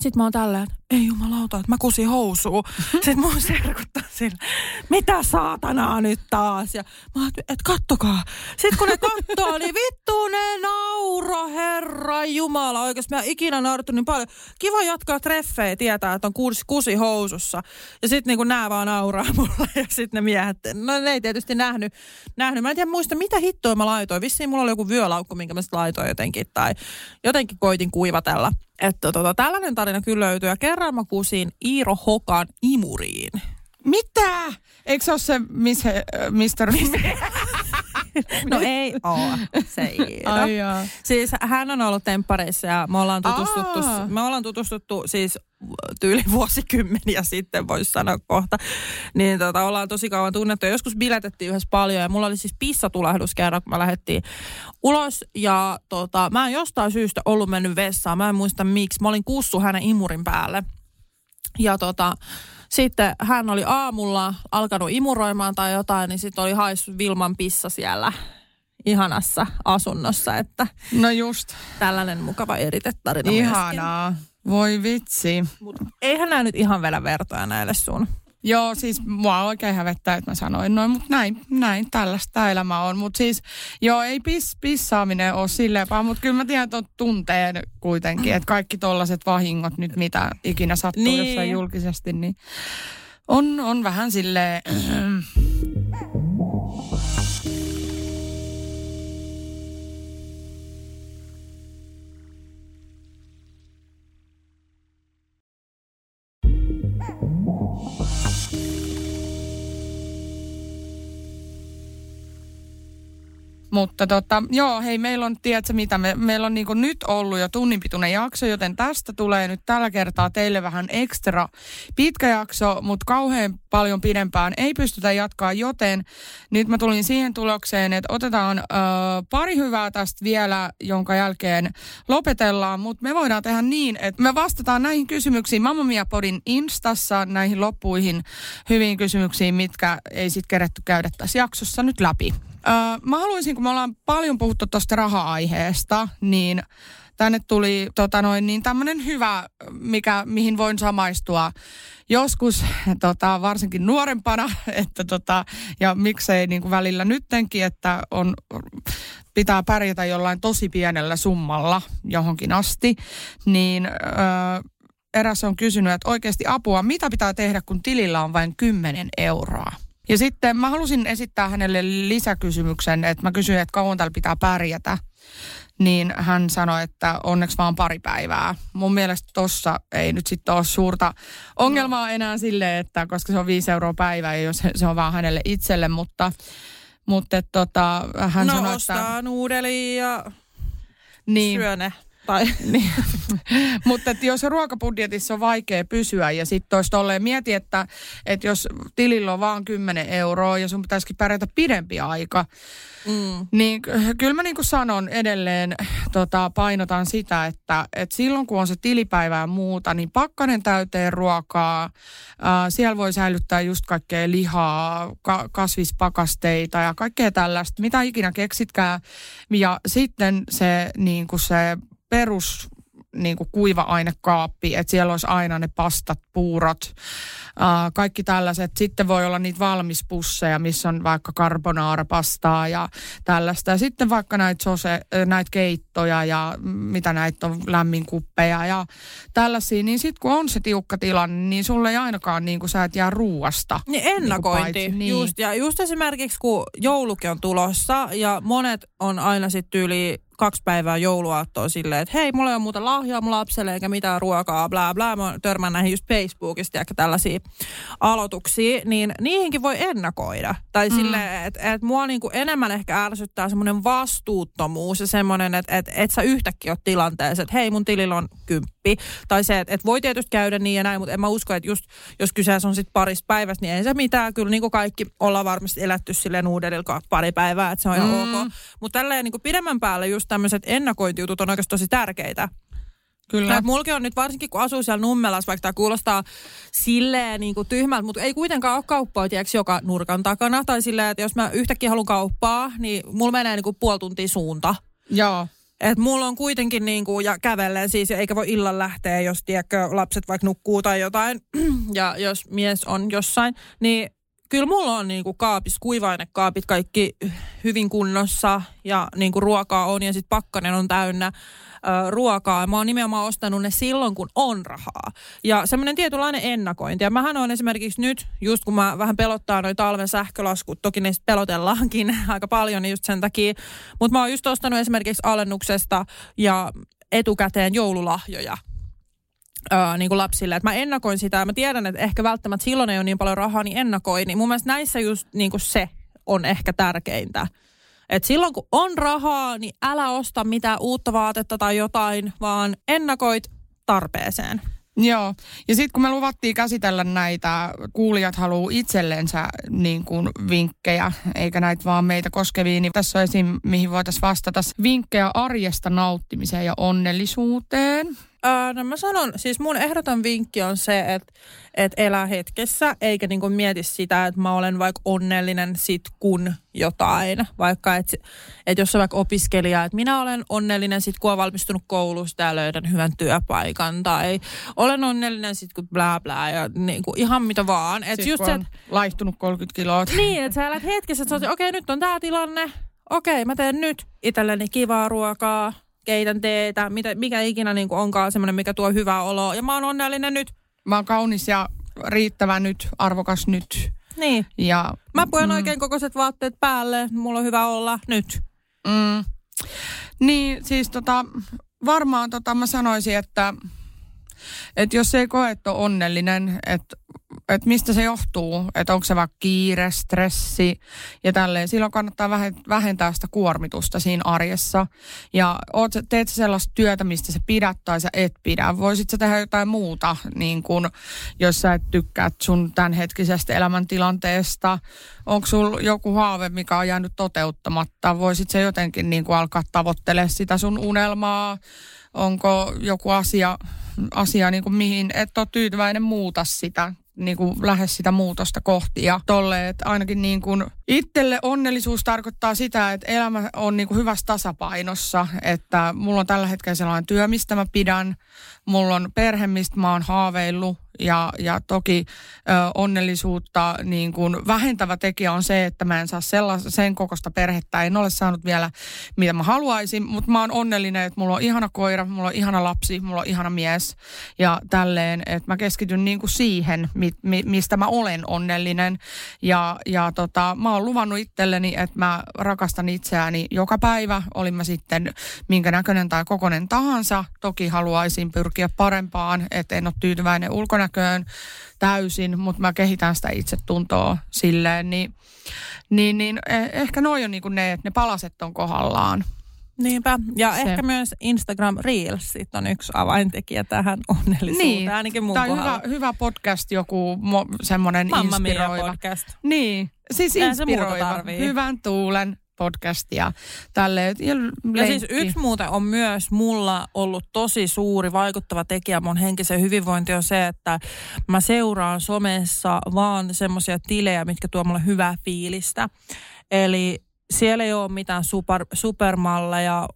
Sitten mä oon tälleen, että ei jumalauta, että mä kusin housuu. Sitten mun serkuttaa sillä, mitä saatanaa nyt taas? Ja mä ajattelin, että kattokaa. Sitten kun ne kattoo, niin vittu ne nauro, herra jumala. Oikeasti mä ikinä naurattu niin paljon. Kiva jatkaa treffejä, tietää, että on kusi, kusi housussa. Ja sitten niin nää vaan nauraa mulle ja sitten ne miehet, no ne ei tietysti nähnyt. nähnyt. Mä en tiedä muista, mitä hittoa mä laitoin. Vissiin mulla oli joku vyölaukku, minkä mä sitten laitoin jotenkin. Tai jotenkin koitin kuivatella. Että tota, tällainen tarina kyllä löytyy. Ja kerran mä kusin Iiro Hokan imuriin. Mitä? Eikö se ole se miss, äh, Mr. No ei oo se Iiro. Ai. Siis hän on ollut temppareissa ja me ollaan tutustuttu, Aa. me ollaan tutustuttu siis tyyli vuosikymmeniä sitten, voisi sanoa kohta. Niin tota, ollaan tosi kauan tunnettu. Ja joskus biletettiin yhdessä paljon ja mulla oli siis pissatulehdus kerran, kun mä lähdettiin ulos. Ja tota, mä en jostain syystä ollut mennyt vessaan. Mä en muista miksi. Mä olin kussu hänen imurin päälle. Ja tota, sitten hän oli aamulla alkanut imuroimaan tai jotain, niin sitten oli haissut Vilman pissa siellä ihanassa asunnossa, että No just. tällainen mukava eritetarina myöskin. Ihanaa. Voi vitsi. Mut eihän nämä nyt ihan vedä vertoja näille sun. Joo, siis mua oikein hävettää, että mä sanoin noin, mutta näin, näin tällaista elämä on. Mutta siis, joo, ei pis, pissaaminen ole silleen mutta kyllä mä tiedän tuon tunteen kuitenkin, että kaikki tollaset vahingot nyt, mitä ikinä sattuu niin. jossain julkisesti, niin On, on vähän silleen... Mutta tota, joo, hei, meillä on, tiedätkö mitä, me, meillä on niin nyt ollut jo tunnin pituinen jakso, joten tästä tulee nyt tällä kertaa teille vähän ekstra pitkä jakso, mutta kauhean paljon pidempään ei pystytä jatkaa, joten nyt mä tulin siihen tulokseen, että otetaan ö, pari hyvää tästä vielä, jonka jälkeen lopetellaan, mutta me voidaan tehdä niin, että me vastataan näihin kysymyksiin Mamma Mia Podin Instassa, näihin loppuihin hyviin kysymyksiin, mitkä ei sitten keretty käydä tässä jaksossa nyt läpi. Mä haluaisin, kun me ollaan paljon puhuttu tuosta raha-aiheesta, niin tänne tuli tota noin, niin tämmöinen hyvä, mikä, mihin voin samaistua joskus, tota, varsinkin nuorempana, että tota, ja miksei niin kuin välillä nyttenkin, että on, pitää pärjätä jollain tosi pienellä summalla johonkin asti, niin öö, eräs on kysynyt, että oikeasti apua, mitä pitää tehdä, kun tilillä on vain 10 euroa? Ja sitten mä halusin esittää hänelle lisäkysymyksen, että mä kysyin, että kauan täällä pitää pärjätä. Niin hän sanoi, että onneksi vaan pari päivää. Mun mielestä tossa ei nyt sitten ole suurta ongelmaa enää sille, että koska se on viisi euroa päivä ja jos se on vaan hänelle itselle, mutta, mutta tota, hän no, sanoi, ostaa että... nuudeli ja niin, syö ne. Tai, niin. Mutta että jos ruokabudjetissa on vaikea pysyä ja sitten olisi tolleen mieti, että, että jos tilillä on vaan 10 euroa ja sun pitäisikin pärjätä pidempi aika, mm. niin kyllä mä niin kuin sanon edelleen, tota, painotan sitä, että, että silloin kun on se tilipäivä ja muuta, niin pakkanen täyteen ruokaa, äh, siellä voi säilyttää just kaikkea lihaa, ka- kasvispakasteita ja kaikkea tällaista, mitä ikinä keksitkään. Ja sitten se, niin kuin se perus niin kuin kuiva-ainekaappi, että siellä olisi aina ne pastat, puurot, ää, kaikki tällaiset. Sitten voi olla niitä valmispusseja, missä on vaikka karbonaarapastaa ja tällaista. Ja sitten vaikka näitä, sose, näitä keittoja ja mitä näitä on lämminkuppeja ja tällaisia. Niin sitten kun on se tiukka tilanne, niin sulle ei ainakaan niin kuin sä et jää ruuasta. Niin ennakointi. Niin niin. Just, ja just esimerkiksi kun joulukin on tulossa ja monet on aina sitten yli kaksi päivää jouluaattoa silleen, että hei, mulla ei ole muuta lahjaa mun lapselle eikä mitään ruokaa, bla bla. Mä törmään näihin just Facebookista ja tällaisia aloituksia, niin niihinkin voi ennakoida. Tai mm. silleen, että et mua niinku enemmän ehkä ärsyttää semmoinen vastuuttomuus ja semmoinen, että et, et sä yhtäkkiä oot tilanteessa, että hei, mun tilillä on kymppi. Tai se, että et voi tietysti käydä niin ja näin, mutta en mä usko, että just jos kyseessä on sitten parista päivästä, niin ei se mitään. Kyllä niin kuin kaikki ollaan varmasti elätty silleen uudelilla pari päivää, että se on ihan mm. ok. Mutta tälleen niin kuin pidemmän päälle just tämmöiset ennakointijutut on oikeasti tosi tärkeitä. Kyllä. mulki on nyt varsinkin, kun asuu siellä Nummelassa, vaikka tämä kuulostaa silleen niin kuin tyhmältä, mutta ei kuitenkaan ole kauppaa, tiedätkö, joka nurkan takana. Tai silleen, että jos mä yhtäkkiä haluan kauppaa, niin mulla menee niin kuin puoli tuntia suunta. Joo. Et mulla on kuitenkin niin kuin, ja kävellen siis, eikä voi illan lähteä, jos tiedätkö, lapset vaikka nukkuu tai jotain, ja jos mies on jossain, niin kyllä mulla on niinku kaapis, kuivainekaapit kaikki hyvin kunnossa ja niinku ruokaa on ja sitten pakkanen on täynnä ruokaa. Mä oon nimenomaan ostanut ne silloin, kun on rahaa. Ja semmoinen tietynlainen ennakointi. Ja mähän on esimerkiksi nyt, just kun mä vähän pelottaa noin talven sähkölaskut, toki ne pelotellaankin aika paljon niin just sen takia. Mutta mä oon just ostanut esimerkiksi alennuksesta ja etukäteen joululahjoja ää, niin kuin lapsille. Että mä ennakoin sitä ja mä tiedän, että ehkä välttämättä silloin ei ole niin paljon rahaa, niin ennakoin. Niin mun mielestä näissä just niin kuin se on ehkä tärkeintä. Et silloin kun on rahaa, niin älä osta mitään uutta vaatetta tai jotain, vaan ennakoit tarpeeseen. Joo, ja sitten kun me luvattiin käsitellä näitä, kuulijat haluaa itsellensä niin kuin vinkkejä, eikä näitä vaan meitä koskevia, niin tässä on esim. mihin voitaisiin vastata vinkkejä arjesta nauttimiseen ja onnellisuuteen. Öö, no mä sanon, siis mun ehdoton vinkki on se, että et elää hetkessä, eikä niinku mieti sitä, että mä olen vaikka onnellinen sit kun jotain. Vaikka, että et jos on vaikka opiskelija, että minä olen onnellinen sit kun olen valmistunut koulusta ja löydän hyvän työpaikan. Tai olen onnellinen sit kun bla bla ja niinku ihan mitä vaan. Et siis just se, et, laihtunut 30 kiloa. Niin, että sä elät hetkessä, että okei okay, nyt on tää tilanne. Okei, okay, mä teen nyt itselleni kivaa ruokaa keitän teetä, mitä, mikä ikinä niin kuin onkaan semmoinen, mikä tuo hyvää oloa. Ja mä oon onnellinen nyt. Mä oon kaunis ja riittävä nyt, arvokas nyt. Niin. Ja, Mä puen mm. oikein kokoiset vaatteet päälle, mulla on hyvä olla nyt. Mm, niin, siis tota, varmaan tota mä sanoisin, että, että jos ei koe, että on onnellinen, että että mistä se johtuu, että onko se vaikka kiire, stressi ja tälleen. Silloin kannattaa vähentää sitä kuormitusta siinä arjessa. Ja oot, teet sellaista työtä, mistä sä pidät tai sä et pidä. Voisit sä tehdä jotain muuta, niin kun, jos sä et tykkää sun tämänhetkisestä elämäntilanteesta. Onko sulla joku haave, mikä on jäänyt toteuttamatta? Voisit sä jotenkin niin alkaa tavoittelemaan sitä sun unelmaa? Onko joku asia, asia niin kuin mihin et ole tyytyväinen muuta sitä niin kuin lähes sitä muutosta kohti. Ja tolle, että ainakin niin kuin itselle onnellisuus tarkoittaa sitä, että elämä on niin kuin hyvässä tasapainossa. Että mulla on tällä hetkellä sellainen työ, mistä mä pidän. Mulla on perhe, mistä mä oon haaveillut ja, ja toki ö, onnellisuutta niin kuin vähentävä tekijä on se, että mä en saa sellais, sen kokosta perhettä. En ole saanut vielä, mitä mä haluaisin, mutta mä oon onnellinen, että mulla on ihana koira, mulla on ihana lapsi, mulla on ihana mies ja tälleen, että mä keskityn niin kuin siihen, mi, mi, mistä mä olen onnellinen. Ja, ja tota, mä oon luvannut itselleni, että mä rakastan itseäni joka päivä, olin mä sitten minkä näköinen tai kokonen tahansa. Toki haluaisin pyrkiä parempaan, että en ole tyytyväinen ulkona ulkonäköön täysin, mutta mä kehitän sitä itsetuntoa silleen, niin, niin, niin eh, ehkä noin on niin ne, että ne palaset on kohdallaan. Niinpä. Ja se. ehkä myös Instagram Reelsit on yksi avaintekijä tähän onnellisuuteen, niin. ainakin mun Tai hyvä, hyvä podcast, joku mo, semmoinen Mamma inspiroiva. podcast. Niin, siis inspiroiva. Hyvän tuulen podcast ja tälleen. Ja, ja siis yksi muuten on myös mulla ollut tosi suuri vaikuttava tekijä mun henkisen hyvinvointi on se, että mä seuraan somessa vaan semmoisia tilejä, mitkä tuo mulle hyvää fiilistä. Eli siellä ei ole mitään super, supermalleja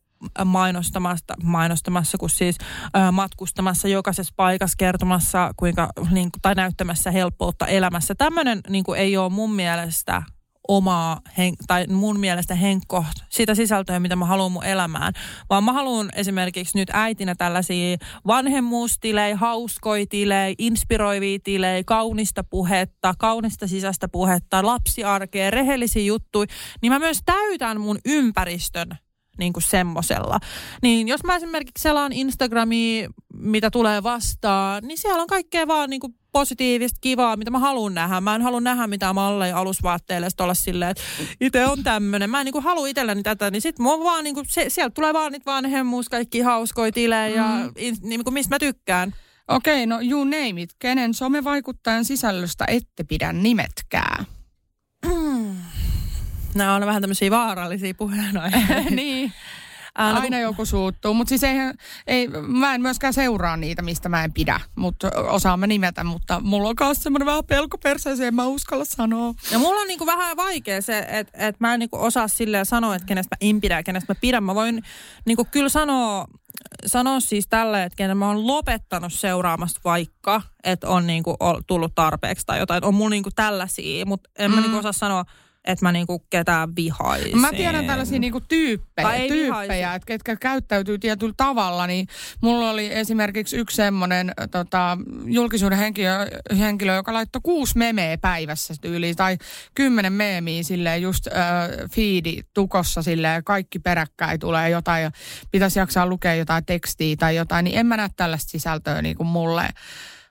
mainostamassa, mainostamassa kun siis ö, matkustamassa jokaisessa paikassa kertomassa kuinka, niin, tai näyttämässä helppoutta elämässä. Tämmöinen niin ei ole mun mielestä omaa, hen, tai mun mielestä henkko, sitä sisältöä, mitä mä haluan mun elämään. Vaan mä haluan esimerkiksi nyt äitinä tällaisia vanhemmuustilejä, hauskoja tilejä, inspiroivia tilejä, kaunista puhetta, kaunista sisäistä puhetta, lapsiarkea, rehellisiä juttuja. Niin mä myös täytän mun ympäristön niin kuin semmosella. Niin jos mä esimerkiksi selaan Instagramia, mitä tulee vastaan, niin siellä on kaikkea vaan niin kuin positiivista, kivaa, mitä mä haluan nähdä. Mä en halua nähdä mitään malleja alusvaatteille ja olla silleen, että itse on tämmöinen. Mä en niin halua itselleni tätä, niin sit mua vaan niin kuin, se, sieltä tulee vaan niitä vanhemmuus, kaikki hauskoja tilejä mm. ja niin kuin mistä mä tykkään. Okei, okay, no you name it. Kenen somevaikuttajan sisällöstä ette pidä nimetkää? Nämä on vähän tämmöisiä vaarallisia puheenaiheita. niin. Aina kun... joku suuttuu, mutta siis ei, ei, mä en myöskään seuraa niitä, mistä mä en pidä, mutta osaan mä nimetä, mutta mulla on myös semmoinen vähän pelko perseeseen, mä uskalla sanoa. Ja mulla on niinku vähän vaikea se, että et mä en niinku osaa silleen sanoa, että kenestä mä en pidä ja kenestä mä pidän. Mä voin niinku kyllä sanoa, sanoa siis tällä, että kenen mä oon lopettanut seuraamasta vaikka, että on niinku tullut tarpeeksi tai jotain. On mulla niinku tällaisia, mutta en mm. mä niinku osaa sanoa, että mä niinku ketään vihaisin. Mä tiedän tällaisia niinku tyyppejä, tyyppejä että ketkä käyttäytyy tietyllä tavalla. Niin mulla oli esimerkiksi yksi semmoinen tota, julkisuuden henkilö, henkilö, joka laittoi kuusi memeä päivässä tyyliin, tai kymmenen meemiä silleen just äh, feedi tukossa silleen, kaikki peräkkäin tulee jotain ja pitäisi jaksaa lukea jotain tekstiä tai jotain, niin en mä näe tällaista sisältöä niinku mulle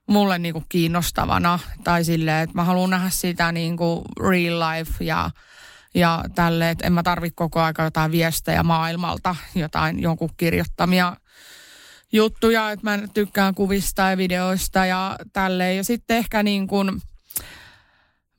mulle niinku kiinnostavana. Tai silleen, että mä haluan nähdä sitä niinku real life ja, ja tälle, että en mä tarvi koko aika jotain viestejä maailmalta, jotain jonkun kirjoittamia juttuja, että mä tykkään kuvista ja videoista ja tälleen. Ja sitten ehkä niin kuin,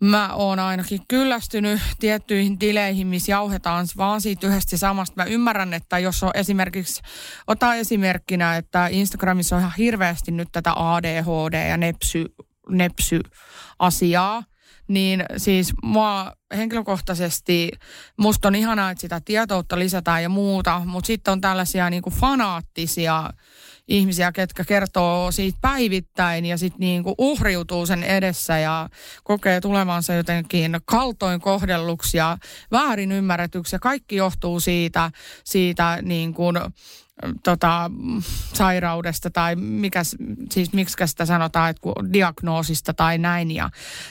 Mä oon ainakin kyllästynyt tiettyihin tileihin, missä jauhetaan vaan siitä yhdestä samasta. Mä ymmärrän, että jos on esimerkiksi, ota esimerkkinä, että Instagramissa on ihan hirveästi nyt tätä ADHD ja nepsy, nepsy-asiaa, niin siis mua henkilökohtaisesti, musta on ihanaa, että sitä tietoutta lisätään ja muuta, mutta sitten on tällaisia niin kuin fanaattisia ihmisiä, ketkä kertoo siitä päivittäin ja sitten niinku uhriutuu sen edessä ja kokee tulevansa jotenkin kaltoin kohdelluksi ja väärin ymmärretyksi. Ja kaikki johtuu siitä, siitä niin kuin, tota, sairaudesta tai mikä, siis miksi sitä sanotaan, että diagnoosista tai näin ja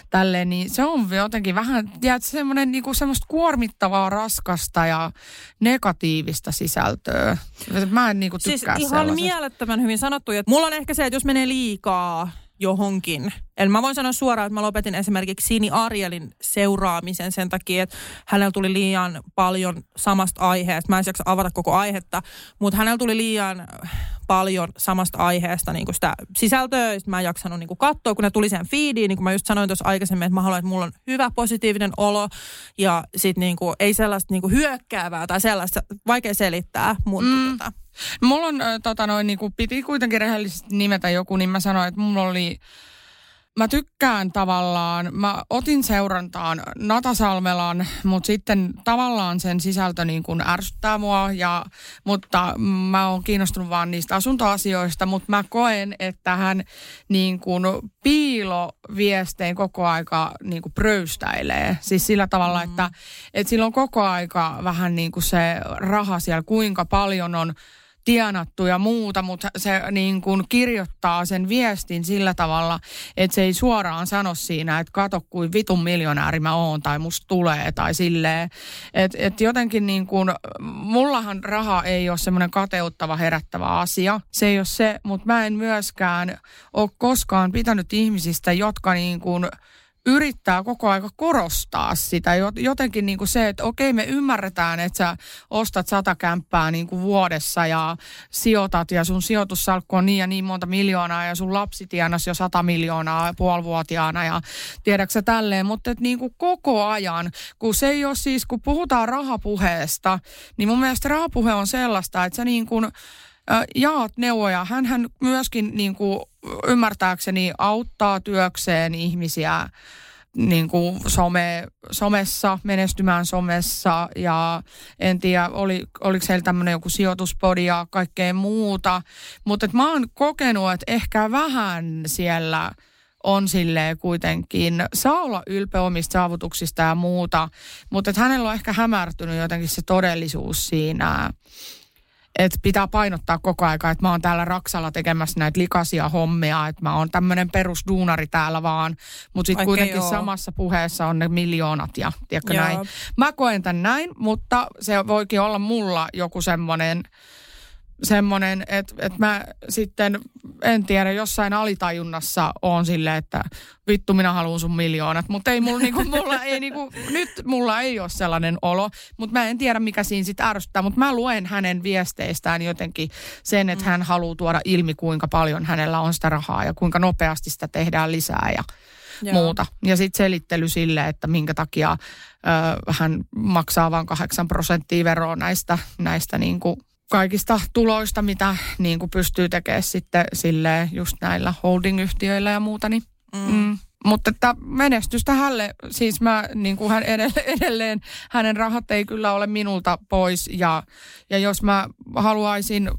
tälleen, niin se on jotenkin vähän, tiedät, semmoinen niinku semmoista kuormittavaa, raskasta ja negatiivista sisältöä. Mä en niinku tykkää siis ihan sellaisesta. mielettömän hyvin sanottu. Että mulla on ehkä se, että jos menee liikaa johonkin. Eli mä voin sanoa suoraan, että mä lopetin esimerkiksi Sini Arielin seuraamisen sen takia, että hänellä tuli liian paljon samasta aiheesta. Mä en jaksa avata koko aihetta, mutta hänellä tuli liian paljon samasta aiheesta niin kuin sitä sisältöä, josta mä en jaksanut niin kuin katsoa, kun ne tuli sen feediin, niin kuin mä just sanoin tuossa aikaisemmin, että mä haluan, että mulla on hyvä positiivinen olo ja sit niin kuin, ei sellaista niin kuin hyökkäävää tai sellaista, vaikea selittää, mutta mm. tota. Mulla on, tota noin, niin kuin piti kuitenkin rehellisesti nimetä joku, niin mä sanoin, että mulla oli Mä tykkään tavallaan, mä otin seurantaan Nata Salmelan, mutta sitten tavallaan sen sisältö niin kuin ärsyttää mua, ja, mutta mä oon kiinnostunut vaan niistä asuntoasioista, mutta mä koen, että hän niin kuin piiloviestein koko aika niin kuin pröystäilee. Siis sillä tavalla, mm. että, että sillä on koko aika vähän niin kuin se raha siellä, kuinka paljon on tienattu ja muuta, mutta se niin kuin kirjoittaa sen viestin sillä tavalla, että se ei suoraan sano siinä, että kato kuin vitun miljonääri mä oon tai musta tulee tai silleen. Että et jotenkin niin kuin, mullahan raha ei ole semmoinen kateuttava herättävä asia. Se ei ole se, mutta mä en myöskään ole koskaan pitänyt ihmisistä, jotka niin kuin yrittää koko aika korostaa sitä. Jotenkin niin kuin se, että okei me ymmärretään, että sä ostat sata kämppää niin kuin vuodessa ja sijoitat ja sun sijoitussalkku on niin ja niin monta miljoonaa ja sun lapsi tienasi jo sata miljoonaa puolivuotiaana ja tiedäksä tälleen. Mutta että niin kuin koko ajan, kun se ei ole siis, kun puhutaan rahapuheesta, niin mun mielestä rahapuhe on sellaista, että sä niin kuin jaat neuvoja. hän myöskin niin kuin, ymmärtääkseni auttaa työkseen ihmisiä niin kuin some, somessa, menestymään somessa ja en tiedä, oli, oliko heillä tämmöinen joku sijoituspodi ja kaikkea muuta. Mutta mä oon kokenut, että ehkä vähän siellä on silleen kuitenkin, saa olla ylpeä omista saavutuksista ja muuta, mutta hänellä on ehkä hämärtynyt jotenkin se todellisuus siinä että pitää painottaa koko aika, että mä oon täällä Raksalla tekemässä näitä likaisia hommia, että mä oon tämmöinen perusduunari täällä vaan, mutta sitten kuitenkin joo. samassa puheessa on ne miljoonat ja tiedätkö joo. näin. Mä koen tämän näin, mutta se voikin olla mulla joku semmoinen semmoinen, että, että mä sitten, en tiedä, jossain alitajunnassa on silleen, että vittu minä haluan sun miljoonat, mutta ei mulla, niinku, mulla ei niinku, nyt mulla ei ole sellainen olo, mutta mä en tiedä mikä siinä sitten ärsyttää, mutta mä luen hänen viesteistään jotenkin sen, että mm. hän haluaa tuoda ilmi kuinka paljon hänellä on sitä rahaa ja kuinka nopeasti sitä tehdään lisää ja Joo. muuta. Ja sitten selittely sille, että minkä takia ö, hän maksaa vain 8 prosenttia veroa näistä, näistä niin kuin kaikista tuloista, mitä niin kuin pystyy tekemään sitten sille just näillä holding-yhtiöillä ja muuta. Niin, mm. Mm. Mutta että menestystä hälle, siis mä niin kuin hän edelleen, edelleen, hänen rahat ei kyllä ole minulta pois. Ja, ja jos mä haluaisin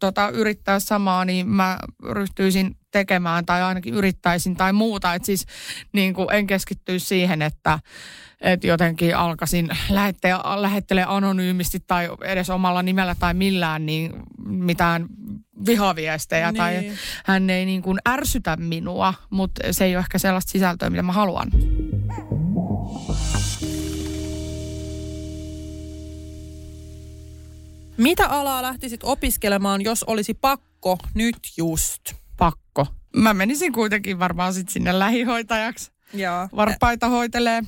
tota, yrittää samaa, niin mä ryhtyisin tekemään tai ainakin yrittäisin tai muuta. Että siis niin kuin en keskittyisi siihen, että että jotenkin alkaisin lähettele anonyymisti tai edes omalla nimellä tai millään niin mitään vihaviestejä niin. tai hän ei niin kuin ärsytä minua, mutta se ei ole ehkä sellaista sisältöä, mitä mä haluan. Mitä alaa lähtisit opiskelemaan, jos olisi pakko nyt just? Pakko. Mä menisin kuitenkin varmaan sitten sinne lähihoitajaksi. Joo. Varpaita hoitelee.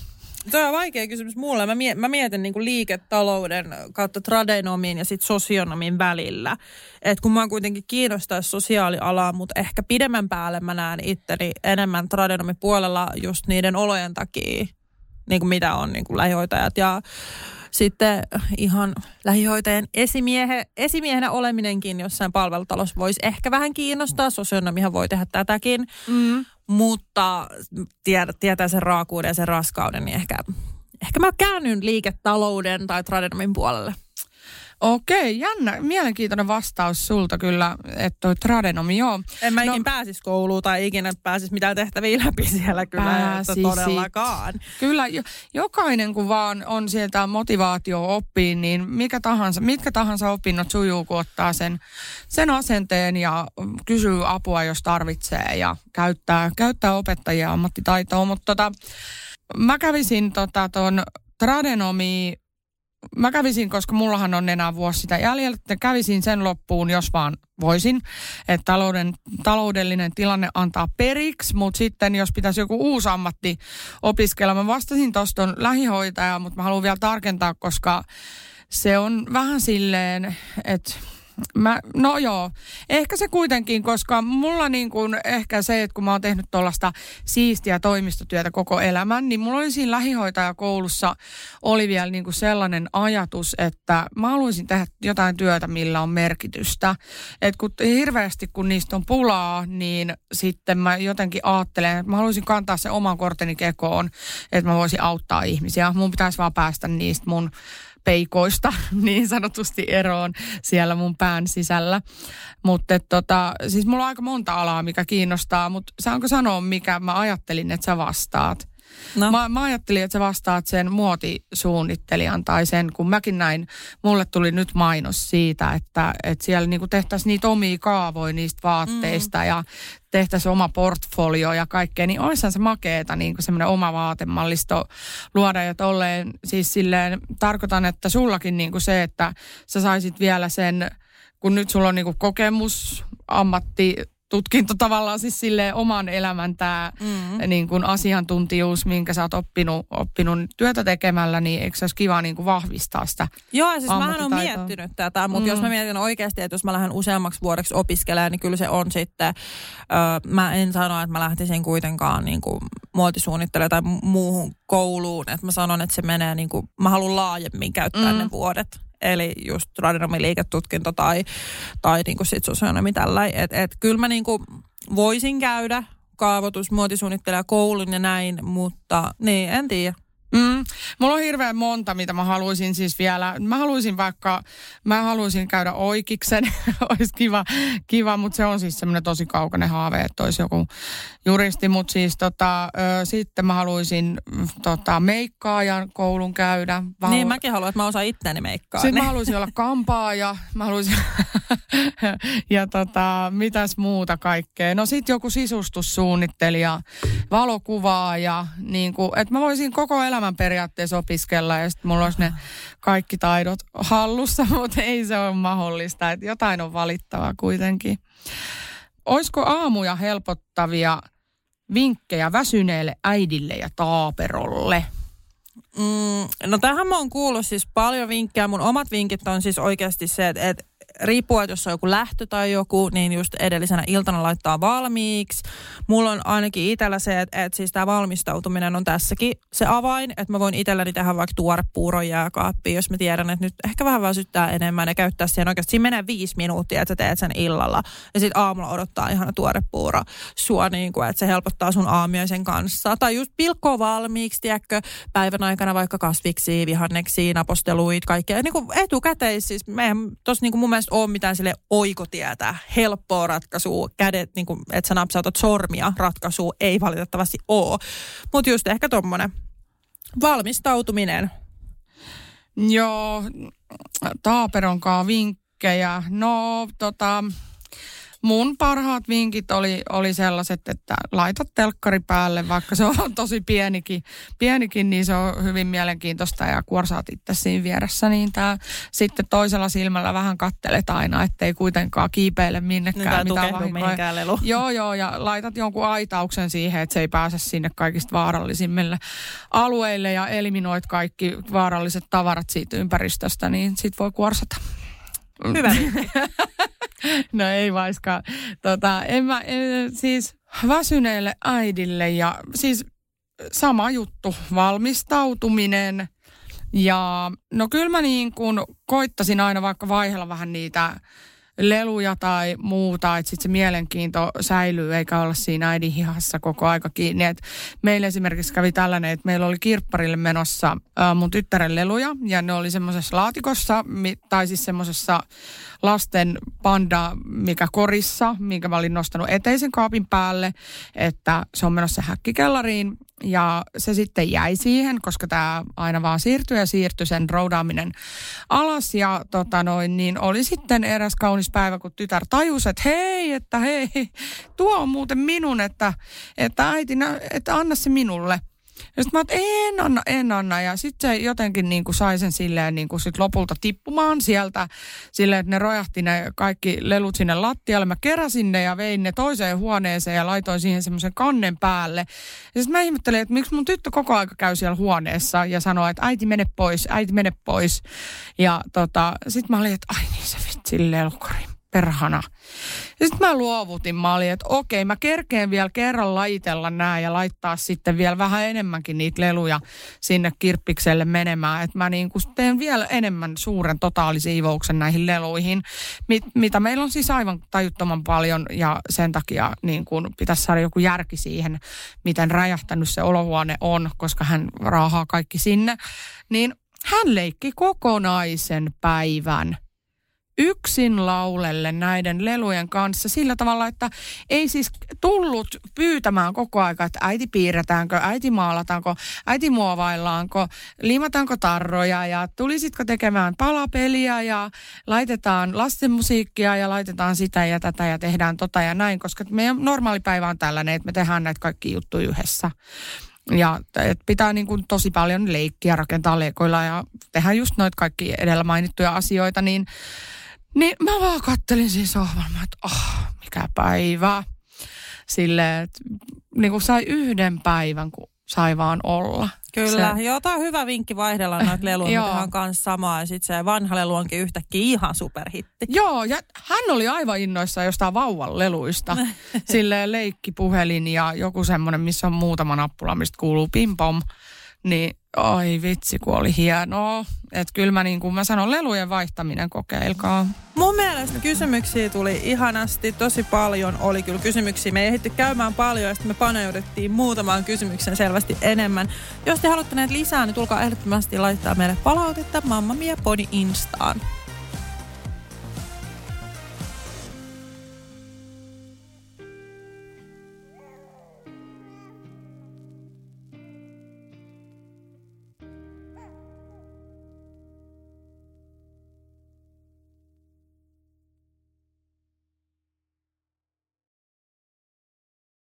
Tämä on vaikea kysymys mulle. Mä, mietin, mä mietin niin liiketalouden kautta tradenomiin ja sitten sosionomin välillä. Et kun mä kuitenkin kiinnostaa sosiaalialaa, mutta ehkä pidemmän päälle mä näen itteni enemmän tradenomin puolella just niiden olojen takia, niin kuin mitä on niin kuin lähihoitajat ja sitten ihan lähihoitajan esimiehe, esimiehenä oleminenkin jossain palvelutalossa voisi ehkä vähän kiinnostaa. Sosionomihan voi tehdä tätäkin. Mm mutta tiedä, tietää sen raakuuden ja sen raskauden, niin ehkä, ehkä mä käännyn liiketalouden tai tradenomin puolelle. Okei, jännä. Mielenkiintoinen vastaus sulta kyllä, että toi tradenomi, joo. En mä no, ikinä pääsis kouluun tai ikinä pääsis mitään tehtäviä läpi siellä kyllä, pääsisit. että todellakaan. Kyllä, jo, jokainen kun vaan on sieltä motivaatio oppiin, niin mikä tahansa, mitkä tahansa opinnot sujuu, kun ottaa sen, sen asenteen ja kysyy apua, jos tarvitsee ja käyttää, käyttää opettajia ammattitaitoa. Mutta tota, mä kävisin tota ton tradenomi mä kävisin, koska mullahan on enää vuosi sitä jäljellä, että kävisin sen loppuun, jos vaan voisin. Että talouden, taloudellinen tilanne antaa periksi, mutta sitten jos pitäisi joku uusi ammatti opiskella, mä vastasin tuosta lähihoitaja, mutta mä haluan vielä tarkentaa, koska se on vähän silleen, että Mä, no joo, ehkä se kuitenkin, koska mulla niin kuin ehkä se, että kun mä oon tehnyt tuollaista siistiä toimistotyötä koko elämän, niin mulla oli siinä lähihoitajakoulussa oli vielä niin kuin sellainen ajatus, että mä haluaisin tehdä jotain työtä, millä on merkitystä. Että kun hirveästi kun niistä on pulaa, niin sitten mä jotenkin ajattelen, että mä haluaisin kantaa se oman korteni kekoon, että mä voisin auttaa ihmisiä. Mun pitäisi vaan päästä niistä mun peikoista niin sanotusti eroon siellä mun pään sisällä. Mutta tota, siis mulla on aika monta alaa, mikä kiinnostaa, mutta saanko sanoa, mikä mä ajattelin, että sä vastaat? No. Mä, mä ajattelin, että sä vastaat sen muotisuunnittelijan tai sen, kun mäkin näin, mulle tuli nyt mainos siitä, että, että siellä niinku tehtäisiin niitä omia kaavoja niistä vaatteista mm. ja tehtäisiin oma portfolio ja kaikkea, niin olisihan se makeeta niin semmoinen oma vaatemallisto luoda. Ja tolleen, siis silleen tarkoitan, että sullakin niin kuin se, että sä saisit vielä sen, kun nyt sulla on niin kuin kokemus, ammatti, tutkinto tavallaan siis sille oman elämän tämä mm. niin kuin asiantuntijuus, minkä sä oot oppinut, oppinut työtä tekemällä, niin eikö se olisi kiva niin kuin vahvistaa sitä Joo, siis mä oon miettinyt tätä, mutta mm. jos mä mietin oikeasti, että jos mä lähden useammaksi vuodeksi opiskelemaan, niin kyllä se on sitten, ö, mä en sano, että mä lähtisin kuitenkaan niin kuin muotisuunnittelemaan tai muuhun kouluun, että mä sanon, että se menee niin kuin, mä haluan laajemmin käyttää mm. ne vuodet eli just liiketutkinto tai, tai niinku sit sosionomi tällä. Että et, kyllä mä niinku voisin käydä kaavoitus, muotisuunnittelija koulun ja näin, mutta niin, en tiedä. Mm. Mulla on hirveän monta, mitä mä haluaisin siis vielä. Mä haluaisin vaikka, mä haluaisin käydä oikeiksen, olisi kiva, kiva mutta se on siis semmoinen tosi kaukainen haave, että olisi joku juristi. Mutta siis tota, ö, sitten mä haluaisin tota, meikkaajan koulun käydä. Mä halu... Niin, mäkin haluan, että mä osaan itseäni meikkaa. Sitten mä haluaisin olla kampaaja, mä haluaisin, ja tota, mitäs muuta kaikkea. No sitten joku sisustussuunnittelija, valokuvaaja, niin kuin, että mä voisin koko elämä elämän periaatteessa opiskella ja sitten mulla olisi ne kaikki taidot hallussa, mutta ei se ole mahdollista. Että jotain on valittavaa kuitenkin. Olisiko aamuja helpottavia vinkkejä väsyneelle äidille ja taaperolle? Mm, no tähän mä oon kuullut siis paljon vinkkejä. Mun omat vinkit on siis oikeasti se, että, että riippuu, että jos on joku lähtö tai joku, niin just edellisenä iltana laittaa valmiiksi. Mulla on ainakin itsellä se, että, että siis tämä valmistautuminen on tässäkin se avain, että mä voin itselläni tehdä vaikka tuorepuuron jääkaappiin, jos mä tiedän, että nyt ehkä vähän väsyttää enemmän ja käyttää siihen oikeasti. Siinä menee viisi minuuttia, että sä teet sen illalla ja sitten aamulla odottaa ihana tuorepuuro sua, niin kuin, että se helpottaa sun aamiaisen kanssa. Tai just pilkkoa valmiiksi, tiedätkö, päivän aikana vaikka kasviksi, vihanneksi, naposteluit, kaikkea. Niin kuin etukäteis, siis meidän, tossa niin kuin mun mielestä ole mitään sille oikotietä, helppoa ratkaisua, kädet, niin kuin, että sä napsautat sormia ratkaisua, ei valitettavasti ole. Mutta just ehkä tuommoinen valmistautuminen. Joo, Taaperonkaan vinkkejä. No, tota, mun parhaat vinkit oli, oli sellaiset, että laitat telkkari päälle, vaikka se on tosi pienikin, pienikin niin se on hyvin mielenkiintoista ja kuorsaat itse siinä vieressä, niin tää sitten toisella silmällä vähän kattelet aina, ettei kuitenkaan kiipeile minnekään. Niin mitään lelu. Joo, joo, ja laitat jonkun aitauksen siihen, että se ei pääse sinne kaikista vaarallisimmille alueille ja eliminoit kaikki vaaralliset tavarat siitä ympäristöstä, niin sit voi kuorsata. Hyvä. no ei vaiskaan. Tota, en mä, en, siis väsyneelle äidille ja siis sama juttu, valmistautuminen. Ja no kyllä mä niin kuin koittasin aina vaikka vaihella vähän niitä leluja tai muuta, että sitten se mielenkiinto säilyy eikä olla siinä äidin hihassa koko aika kiinni. Et meillä esimerkiksi kävi tällainen, että meillä oli kirpparille menossa ää, mun tyttären leluja ja ne oli semmoisessa laatikossa tai siis semmoisessa lasten panda, mikä korissa, minkä mä olin nostanut eteisen kaapin päälle, että se on menossa häkkikellariin ja se sitten jäi siihen, koska tämä aina vaan siirtyi ja siirtyi sen roudaaminen alas. Ja tota noin, niin oli sitten eräs kaunis päivä, kun tytär tajusi, että hei, että hei, tuo on muuten minun, että, että äiti, että anna se minulle. Ja sitten mä että en anna, en anna. Ja sitten se jotenkin niin kuin sai sen silleen niin kuin sit lopulta tippumaan sieltä. Silleen, että ne rojahti ne kaikki lelut sinne lattialle. Mä keräsin ne ja vein ne toiseen huoneeseen ja laitoin siihen semmoisen kannen päälle. Ja sitten mä ihmettelin, että miksi mun tyttö koko aika käy siellä huoneessa ja sanoo, että äiti mene pois, äiti mene pois. Ja tota, sitten mä olin, että ai niin se vitsi lelukari perhana. Sitten mä luovutin. Mä olin, että okei, mä kerkeen vielä kerran laitella nämä ja laittaa sitten vielä vähän enemmänkin niitä leluja sinne kirppikselle menemään. Että mä niin kuin teen vielä enemmän suuren totaalisiivouksen näihin leluihin, mit, mitä meillä on siis aivan tajuttoman paljon ja sen takia niin kuin pitäisi saada joku järki siihen, miten räjähtänyt se olohuone on, koska hän raahaa kaikki sinne. Niin hän leikki kokonaisen päivän – yksin laulelle näiden lelujen kanssa sillä tavalla, että ei siis tullut pyytämään koko aika, että äiti piirretäänkö, äiti maalataanko, äiti muovaillaanko, liimataanko tarroja ja tulisitko tekemään palapeliä ja laitetaan lastenmusiikkia ja laitetaan sitä ja tätä ja tehdään tota ja näin, koska meidän normaali päivä on tällainen, että me tehdään näitä kaikki juttuja yhdessä. Ja et pitää niin kuin tosi paljon leikkiä, rakentaa leikoilla ja tehdä just noita kaikki edellä mainittuja asioita, niin niin mä vaan kattelin siinä sohvalla, että oh, mikä päivä. Silleen, että niin kuin sai yhden päivän, kun sai vaan olla. Kyllä, se... joo, tämä on hyvä vinkki vaihdella noita leluja, mutta on kanssa samaa. Ja sitten se vanha lelu onkin yhtäkkiä ihan superhitti. Joo, ja hän oli aivan innoissaan jostain vauvan leluista. Silleen leikkipuhelin ja joku semmoinen, missä on muutama nappula, mistä kuuluu pimpom. Niin Ai vitsi, kun oli hienoa. Että kyllä mä niin kuin mä sanon, lelujen vaihtaminen kokeilkaa. Mun mielestä kysymyksiä tuli ihanasti, tosi paljon oli kyllä kysymyksiä. Me ei ehditty käymään paljon ja sitten me paneuduttiin muutamaan kysymyksen selvästi enemmän. Jos te haluatte näitä lisää, niin tulkaa ehdottomasti laittaa meille palautetta Mamma Mia Podi Instaan.